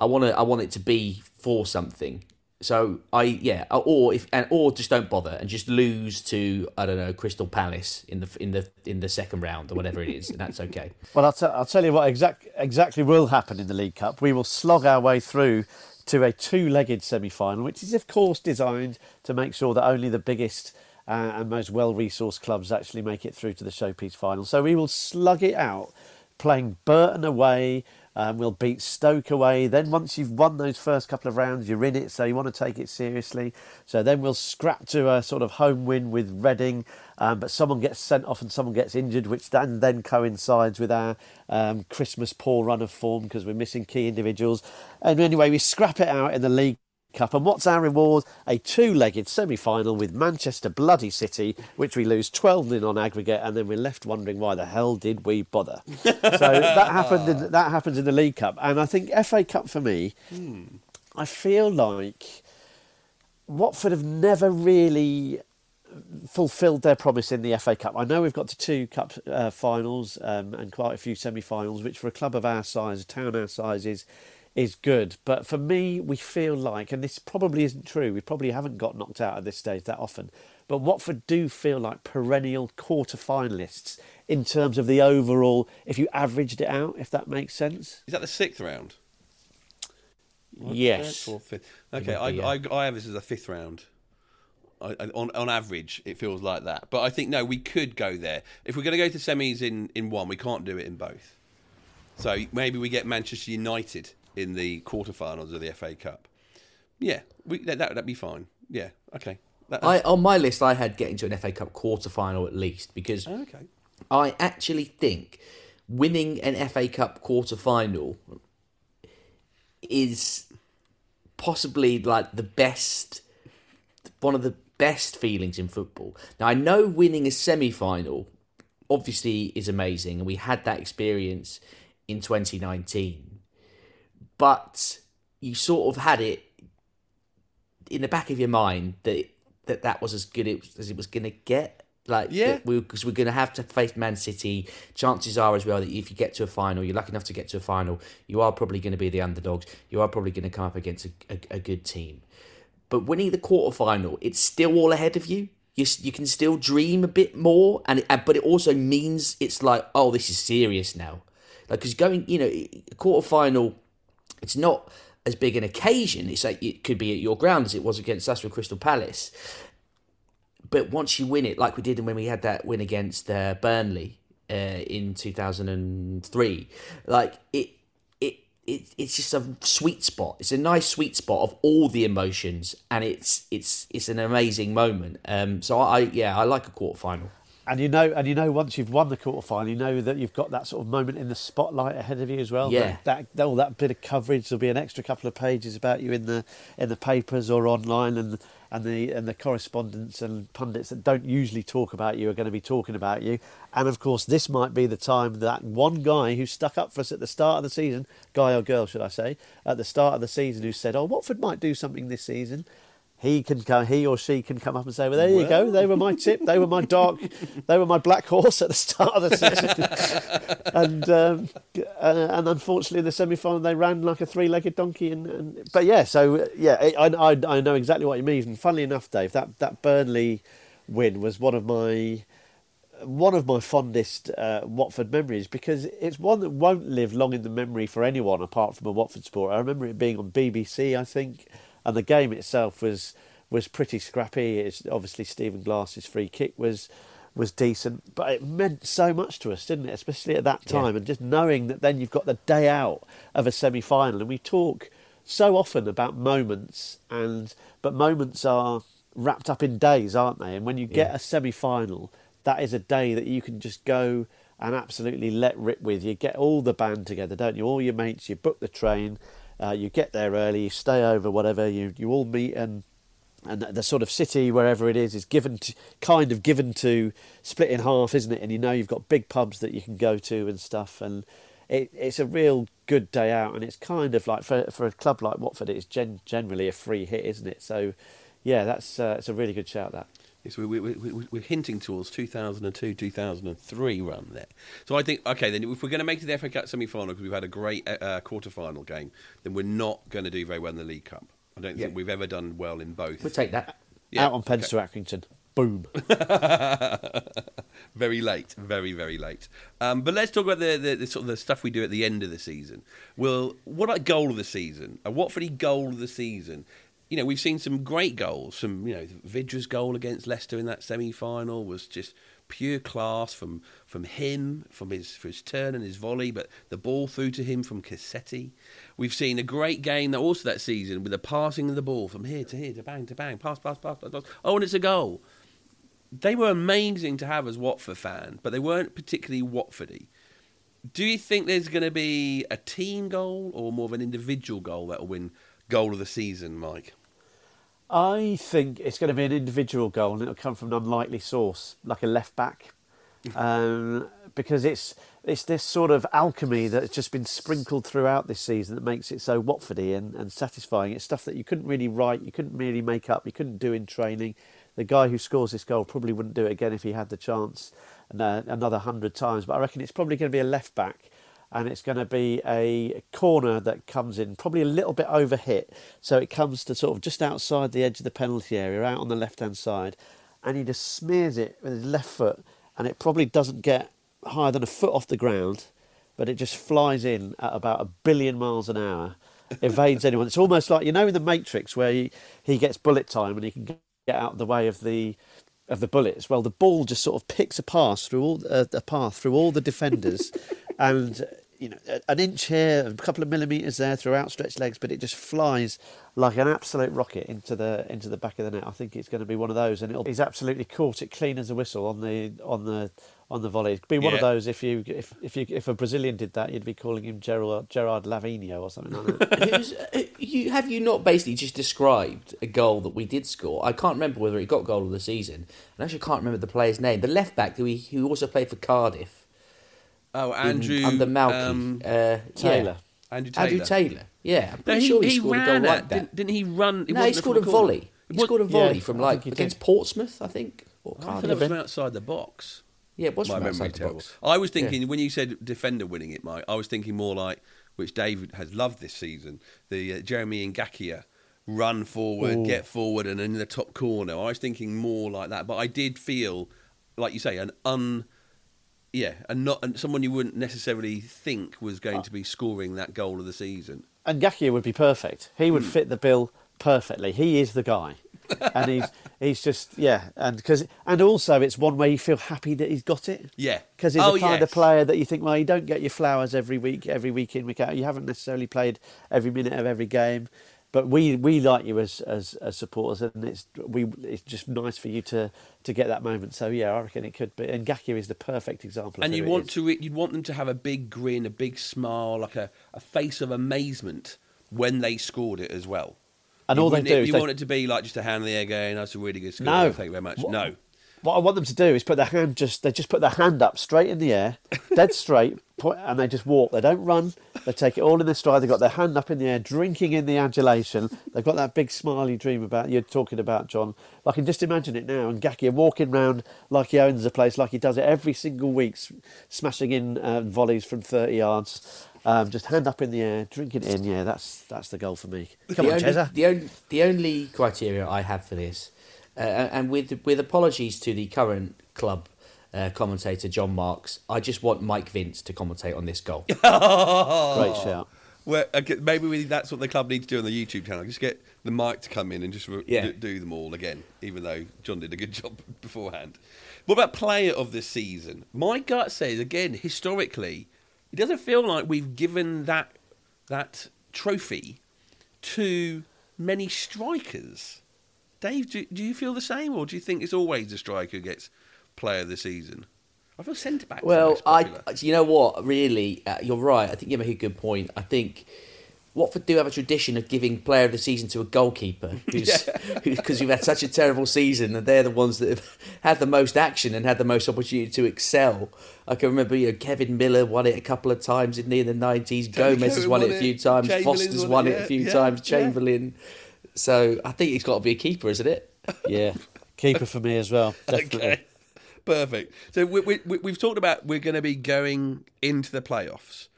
I want to I want it to be for something. So I yeah, uh, or if and or just don't bother and just lose to I don't know Crystal Palace in the in the in the second round or whatever it is, and that's okay.
Well, I'll, t- I'll tell you what exact, exactly will happen in the League Cup. We will slog our way through to a two legged semi final, which is, of course, designed to make sure that only the biggest uh, and most well resourced clubs actually make it through to the showpiece final. So we will slug it out playing Burton away. Um, we'll beat Stoke away. Then, once you've won those first couple of rounds, you're in it, so you want to take it seriously. So then we'll scrap to a sort of home win with Reading, um, but someone gets sent off and someone gets injured, which then then coincides with our um, Christmas poor run of form because we're missing key individuals. And anyway, we scrap it out in the league. Cup. And what's our reward? A two legged semi final with Manchester Bloody City, which we lose 12 0 on aggregate, and then we're left wondering why the hell did we bother? so that happened in, that happens in the League Cup. And I think FA Cup for me, I feel like Watford have never really fulfilled their promise in the FA Cup. I know we've got to two cup uh, finals um, and quite a few semi-finals, which for a club of our size, a town our size, is is good. But for me, we feel like, and this probably isn't true. We probably haven't got knocked out at this stage that often. But Watford do feel like perennial quarter finalists in terms of the overall, if you averaged it out, if that makes sense.
Is that the sixth round?
Yes.
Or fifth? Okay, I,
be, yeah.
I, I have this as a fifth round. I, I- on on average, it feels like that. But I think no, we could go there if we're going to go to semis in in one. We can't do it in both. So maybe we get Manchester United in the quarterfinals of the FA Cup. Yeah, we, that that'd be fine. Yeah, okay. That,
I on my list, I had getting to an FA Cup quarter final at least because oh,
okay.
I actually think winning an FA Cup quarter final is possibly like the best, one of the best feelings in football. Now, I know winning a semi final obviously is amazing, and we had that experience in 2019, but you sort of had it in the back of your mind that that, that was as good as it was going to get. Like,
Yeah.
that we because we're going to have to face Man City. Chances are as well that if you get to a final, you're lucky enough to get to a final, you are probably going to be the underdogs. You are probably going to come up against a, a, a good team. But winning the quarter final, it's still all ahead of you. You you can still dream a bit more, and, and but it also means it's like, oh, this is serious now. Like, because going, you know, a quarter final, it's not as big an occasion. It's like it could be at your ground as it was against us with Crystal Palace. But once you win it, like we did when we had that win against uh, Burnley uh, in two thousand and three, like it, it, it, it's just a sweet spot. It's a nice sweet spot of all the emotions, and it's it's it's an amazing moment. Um, so I, yeah, I like a quarter final.
And you know, and you know, once you've won the quarter final, you know that you've got that sort of moment in the spotlight ahead of you as well.
Yeah.
that, that all that bit of coverage. There'll be an extra couple of pages about you in the in the papers or online, and and the and the correspondents and pundits that don't usually talk about you are going to be talking about you. And of course, this might be the time that one guy who stuck up for us at the start of the season, guy or girl, should I say, at the start of the season, who said, "Oh, Watford might do something this season." He can come, he or she can come up and say, "Well, there you go. They were my tip. They were my dark. they were my black horse at the start of the season." and um, uh, and unfortunately, in the semi-final, they ran like a three-legged donkey. And, and but yeah, so yeah, I, I I know exactly what you mean. And funnily enough, Dave, that that Burnley win was one of my one of my fondest uh, Watford memories because it's one that won't live long in the memory for anyone apart from a Watford supporter. I remember it being on BBC, I think, and the game itself was was pretty scrappy. It's obviously Stephen Glass's free kick was was decent, but it meant so much to us, didn't it? Especially at that time, and just knowing that then you've got the day out of a semi final, and we talk so often about moments, and but moments are wrapped up in days, aren't they? And when you get a semi final, that is a day that you can just go and absolutely let rip with. You get all the band together, don't you? All your mates, you book the train, uh, you get there early, you stay over, whatever. You you all meet and and the sort of city wherever it is is given to kind of given to split in half, isn't it? And you know you've got big pubs that you can go to and stuff, and it, it's a real good day out. And it's kind of like for for a club like Watford, it's gen, generally a free hit, isn't it? So yeah, that's uh, it's a really good shout. That.
Yes, we, we, we, we- we're hinting towards 2002, 2003 run there. So I think, okay, then if we're going to make it to the FA Cup semi final because we've had a great uh, uh, quarter final game, then we're not going to do very well in the League Cup. I don't think we've ever done well in both.
We'll take that.
Yeah,
Out on pens to Accrington. Boom.
very late, very very late. Um, but let's talk about the, the, the sort of the stuff we do at the end of the season. Well, what about goal of the season? A Watford goal of the season. You know, we've seen some great goals. Some, you know, Vydra's goal against Leicester in that semi-final was just pure class from from him, from his for his turn and his volley, but the ball through to him from Cassetti. We've seen a great game that also that season with the passing of the ball from here to here to bang to bang, pass, pass, pass, pass, pass. Oh, and it's a goal they were amazing to have as Watford fan, but they weren't particularly Watfordy. Do you think there's going to be a team goal or more of an individual goal that'll win goal of the season, Mike?
I think it's going to be an individual goal, and it'll come from an unlikely source, like a left back, um, because it's it's this sort of alchemy that's just been sprinkled throughout this season that makes it so Watfordy and, and satisfying. It's stuff that you couldn't really write, you couldn't really make up, you couldn't do in training. the guy who scores this goal probably wouldn't do it again if he had the chance uh, another hundred times. But I reckon it's probably going to be a left back and it's going to be a corner that comes in probably a little bit over hit. So it comes to sort of just outside the edge of the penalty area, out on the left hand side, and he just smears it with his left foot, and it probably doesn't get higher than a foot off the ground, but it just flies in at about a billion miles an hour, evades anyone. It's almost like you know in the Matrix where he, he gets bullet time and he can get out of the way of the of the bullets. Well, the ball just sort of picks a pass through all uh, a path through all the defenders, and you know an inch here, a couple of millimeters there through outstretched legs, but it just flies like an absolute rocket into the into the back of the net. I think it's going to be one of those, and it'll he's absolutely caught it clean as a whistle on the on the on the volley. It'd be one
Yeah.
of those if you if if you if a Brazilian did that, you'd be calling him Gerard Gerard Lavinho or something like that.
Who's, uh, you have you not basically just described a goal that we did score? I can't remember whether it got goal of the season. I actually can't remember the player's name. The left back who he, who also played for Cardiff
Oh,
in-
Andrew
under Malky.
um,
uh,
Taylor.
Yeah.
Andrew Taylor.
Andrew Taylor. Yeah, I'm
No, he,
sure he,
he
scored a
ran
goal
at,
like that.
Didn't, didn't he run? it
no, he scored a volley. He
What-
scored a volley
yeah,
from like
think did.
against Portsmouth, I think, or
I
Cardiff.
thought that was from outside the box.
Yeah, it was
My
from
memory
outside the box.
I was thinking when you said defender winning it, Mike. I was thinking more like which David has loved this season. The uh, Jeremy Ngakia run forward,
Ooh.
get forward, and in the top corner. I was thinking more like that, but I did feel, like you say, an un. Yeah, and not and someone you wouldn't necessarily think was going ah. to be scoring that goal of the season.
Ngakia would be perfect. He would hmm. fit the bill perfectly. He is the guy, and he's he's just yeah, and because and also it's one where you feel happy that he's got it.
Yeah.
because he's
Oh,
the kind
yes.
of player that you think, well, you don't get your flowers every week, every week in, week out. You haven't necessarily played every minute of every game, but we we like you as as, as supporters, and it's we it's just nice for you to to get that moment. So yeah, I reckon it could be. Ngakia is the perfect example.
and you want to you'd want them to have a big grin, a big smile, like a, a face of amazement when they scored it as well.
And
you
all they do
you
they-
want it to be like just a hand in the air going, "That's a really good score."
No.
thank you very much.
What-
No,
What I want them to do is put their hand just they just put their hand up straight in the air, dead straight, point, and they just walk. They don't run. They take it all in their stride. They've got their hand up in the air, drinking in the adulation. They've got that big smiley dream about you're talking about, Jon. I can just imagine it now. Ngakia walking round like he owns the place, like he does it every single week, smashing in uh, volleys from thirty yards. Um, just hand up in the air, drinking in. Yeah, that's that's the goal for me. Come
the
on,
only,
Cheza.
the only the only criteria I have for this, uh, and with with apologies to the current club uh, commentator John Marks, I just want Mike Vince to commentate on this goal.
Great shout.
well, okay, maybe we, that's what the club needs to do on the YouTube channel. Just get the mic to come in and just re-
Yeah.
do, do them all again, even though John did a good job beforehand. What about player of the season? My gut says again, historically, it doesn't feel like we've given that that trophy to many strikers. Dave, do, do you feel the same, or do you think it's always the striker who gets player of the season? I feel centre back.
Well, I, you know what? Really, uh, you're right. I think you make a good point. I think Watford do have a tradition of giving Player of the Season to a goalkeeper, who's because we've had such a terrible season, and they're the ones that have had the most action and had the most opportunity to excel. I can remember, you know, Kevin Miller won it a couple of times in the in the nineties.
Tony
Gomez has won
won
it a few times. Foster's
won
won
it,
it a few
yeah,
times.
yeah.
So I think he's got to be a keeper, isn't it?
Yeah, keeper for me as well. Definitely.
Okay. Perfect. So we, we, we- we've talked about we're going to be going into the playoffs.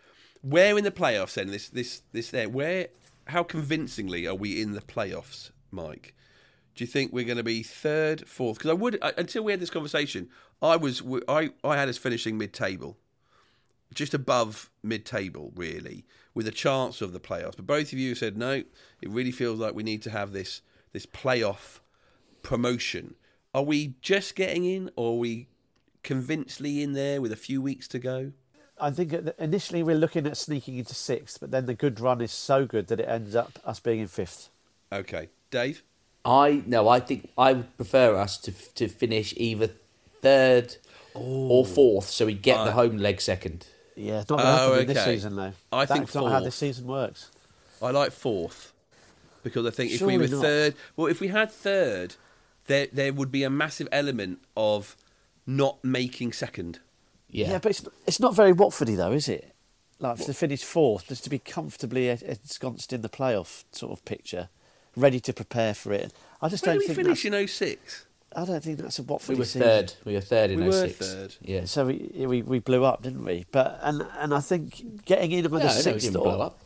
Where in the playoffs then? This this this there. Where? How convincingly are we in the playoffs, Mike? Do you think we're going to be third, fourth? Because I would I, until we had this conversation, I was I I had us finishing mid-table, just above mid-table, really, with a chance of the playoffs. But both of you said no. It really feels like we need to have this this playoff promotion. Are we just getting in, or are we convincingly in there with a few weeks to go?
I think initially we're looking at sneaking into sixth, but then the good run is so good that it ends up us being in fifth.
Okay, Dave.
I no, I think I would prefer us to to finish either third or fourth, so we get the
Uh,
home leg second.
Yeah, it's not going to
Oh,
happen in this season though.
I think
That's
think
not how
fourth.
this season works.
I like fourth because I think if we were
not.
third, well, if we had third, there there would be a massive element of not making second.
Yeah,
Yeah, but it's it's not very Watfordy though, is it? Like to finish fourth, just to be comfortably ensconced in the playoff sort of picture, ready to prepare for it. I just
When
don't
did we
think
finish
that's-
in 06?
I don't think that's a Watford
We were
season.
third. We were third in
We were
06.
third.
Yeah.
So we, we we blew up, didn't we? But and and I think getting in with
No,
a
no, we
sixth or
blow up.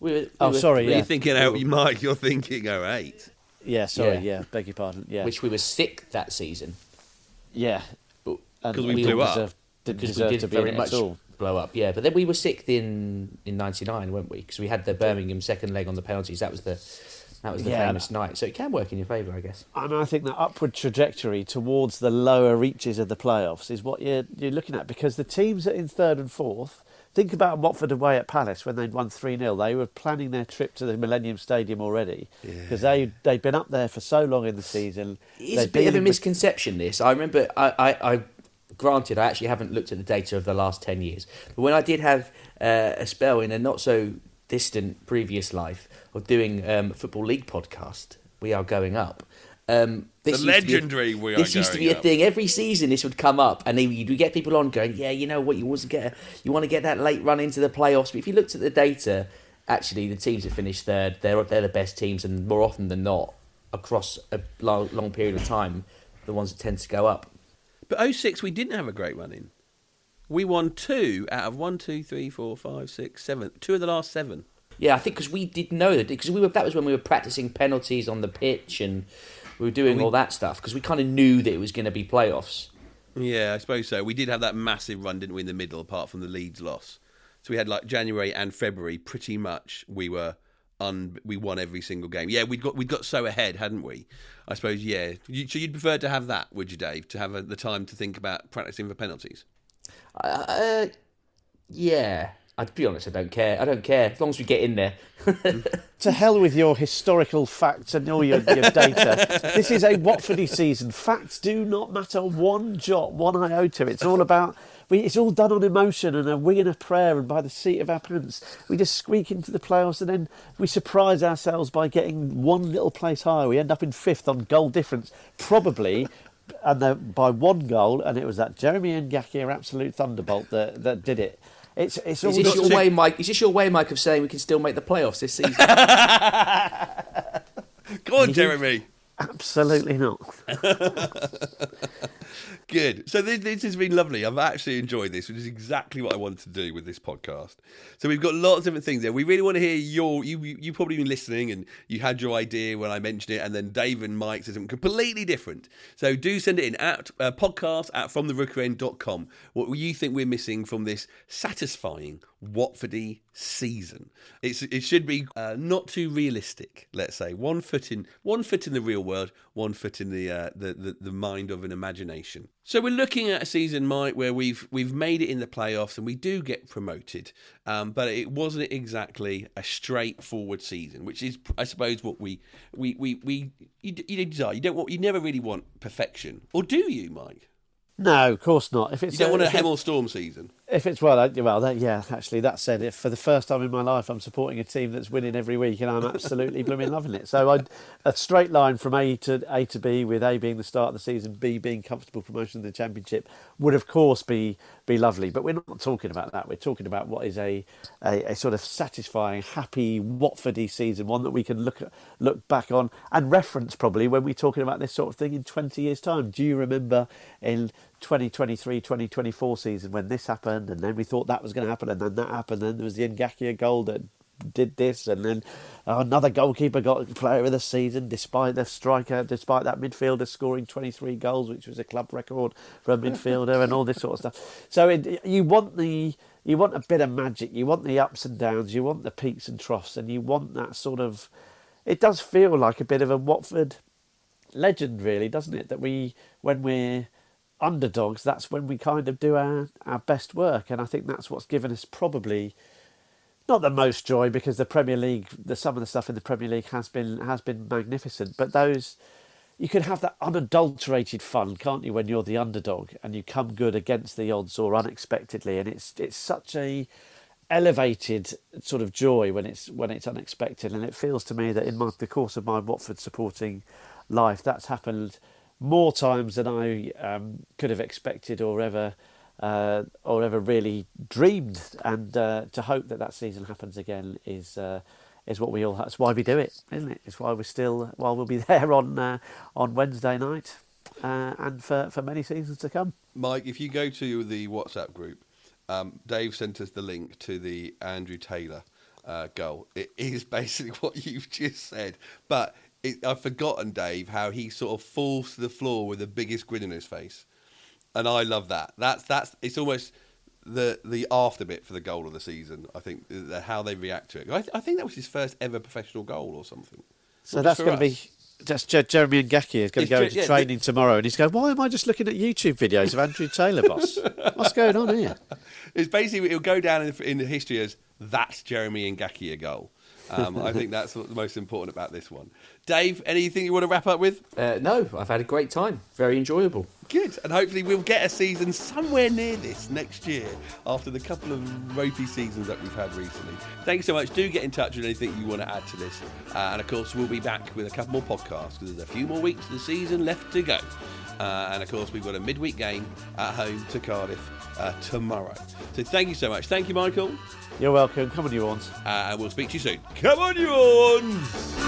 We were, we
Oh,
were-
sorry,
You're thinking out, you Mike. You're thinking 08.
yeah, sorry,
Yeah.
yeah, beg your pardon, yeah,
Which we were sick that season.
yeah,
because
And
'Cause we blew up.
deserve- didn't
because
deserve
we did
to be
very much blow up. Yeah, but then we were sixth in in '99, weren't we? Because we had the Birmingham second leg on the penalties. That was the that was the
Yeah.
famous night. So it can work in your favour, I guess.
And I think the upward trajectory towards the lower reaches of the playoffs is what you're you're looking at because the teams that are in third and fourth. Think about Watford away at Palace when they'd won 3 0. They were planning their trip to the Millennium Stadium already because they, they'd been up there for so long in the season.
It's a bit of a misconception. This I remember. I, I, I granted, I actually haven't looked at the data of the last ten years, but when I did have uh, a spell in a not so distant previous life of doing um, football league podcast, we are going up. Um, this
The
used to be a-
legendary We Are
This used to be a
Up.
thing. Every season, this would come up, and then you'd get people on going, "Yeah, you know what? You want to get a, you want to get that late run into the playoffs." But if you looked at the data, actually, the teams that finished third, they're they're the best teams, and more often than not, across a long, long period of time, the ones that tend to go up.
But 06, we didn't have a great run in. We won two out of one, two, three, four, five, six, seven. Two of the last seven.
Yeah, I think because we did know that because we were that was when we were practicing penalties on the pitch and we were doing all that stuff because we kind of knew that it was going to be playoffs.
Yeah, I suppose so. We did have that massive run, didn't we, in the middle, apart from the Leeds loss. So we had like January and February. Pretty much, we were un. We won every single game. Yeah, we'd got we'd got so ahead, hadn't we? I suppose. Yeah. You, so you'd prefer to have that, would you, Dave? To have a, the time to think about practicing for penalties.
Uh, yeah, I'd be honest, I don't care. I don't care as long as we get in there.
To hell with your historical facts and all your, your data. this is a Watfordy season. Facts do not matter one jot, one iota. It's all about. We, it's all done on emotion and a wing and a prayer and by the seat of our pants. We just squeak into the playoffs and then we surprise ourselves by getting one little place higher. We end up in fifth on goal difference, probably. And the, by one goal, and it was that Jeremy Ngakia, absolute thunderbolt, that, that did it. It's it's
Is this your
to-
way, Mike? Is this your way, Mike, of saying we can still make the playoffs this season?
Go on, Jeremy.
Absolutely not.
Good. So this, this has been lovely. I've actually enjoyed this, which is exactly what I wanted to do with this podcast. So we've got lots of different things there. We really want to hear your. You you probably been listening and you had your idea when I mentioned it, and then Dave and Mike said something completely different. So do send it in at uh, podcast at fromtherookeryend.com. What you think we're missing from this satisfying Watfordy season? It's it should be uh, not too realistic. Let's say one foot in one foot in the real world, one foot in the uh, the, the the mind of an imagination. So we're looking at a season, Mike, where we've we've made it in the playoffs and we do get promoted, um, but it wasn't exactly a straightforward season, which is, I suppose, what we we we, we you, you desire. You don't want, you never really want perfection, or do you, Mike?
No, of course not. If it's
You don't want a Hemel Storm season.
If it's well, well, that, yeah. Actually, that said, if for the first time in my life, I'm supporting a team that's winning every week, and I'm absolutely blooming loving it. So, I'd, a straight line from A to A to B, with A being the start of the season, B being comfortable promotion of the championship, would of course be be lovely. But we're not talking about that. We're talking about what is a a, a sort of satisfying, happy Watfordy season, one that we can look at, look back on and reference probably when we're talking about this sort of thing in 20 years' time. Do you remember in 2023 2024 season when this happened and then we thought that was going to happen and then that happened and then there was the Ngakia goal that did this and then another goalkeeper got player of the season despite the striker despite that midfielder scoring 23 goals which was a club record for a midfielder and all this sort of stuff. So it, you want the you want a bit of magic you want the ups and downs you want the peaks and troughs and you want that sort of it does feel like a bit of a Watford legend really doesn't it? That we when we're underdogs, that's when we kind of do our, our best work. And I think that's what's given us probably not the most joy because the Premier League, the some of the stuff in the Premier League has been has been magnificent. But those you can have that unadulterated fun, can't you, when you're the underdog and you come good against the odds or unexpectedly, and it's it's such a elevated sort of joy when it's when it's unexpected, and it feels to me that in my, the course of my Watford supporting life, that's happened more times than I um, could have expected or ever uh, or ever really dreamed. And uh, to hope that that season happens again is uh, is what we all. That's why we do it, isn't it? It's why we're still. While we'll be there on uh, on Wednesday night. uh, and for, for many seasons to come.
Mike, if you go to the WhatsApp group, um, Dave sent us the link to the Andrew Taylor uh, goal. It is basically what you've just said, but it, I've forgotten, Dave, how he sort of falls to the floor with the biggest grin on his face, and I love that. That's that's it's almost the the after bit for the goal of the season. I think the, how they react to it. I, th- I think that was his first ever professional goal or something.
So that's going to be Je- Jeremy Ngakia is going to go into
yeah,
training tomorrow, and he's going, "Why am I just looking at YouTube videos of Andrew Taylor, boss? What's going on here?"
It's basically it'll go down in, in the history as that's Jeremy Ngakia goal. Um, I think that's what's most important about this one. Dave, anything you want to wrap up with?
Uh, no, I've had a great time. Very enjoyable.
Good, and hopefully we'll get a season somewhere near this next year after the couple of ropey seasons that we've had recently. Thanks so much. Do get in touch with anything you want to add to this, uh, and of course we'll be back with a couple more podcasts because there's a few more weeks of the season left to go. Uh, and of course, we've got a midweek game at home to Cardiff uh, tomorrow. So thank you so much. Thank you, Michael.
You're welcome. Come on, you Orns.
Uh, and we'll speak to you soon. Come on, you Orns.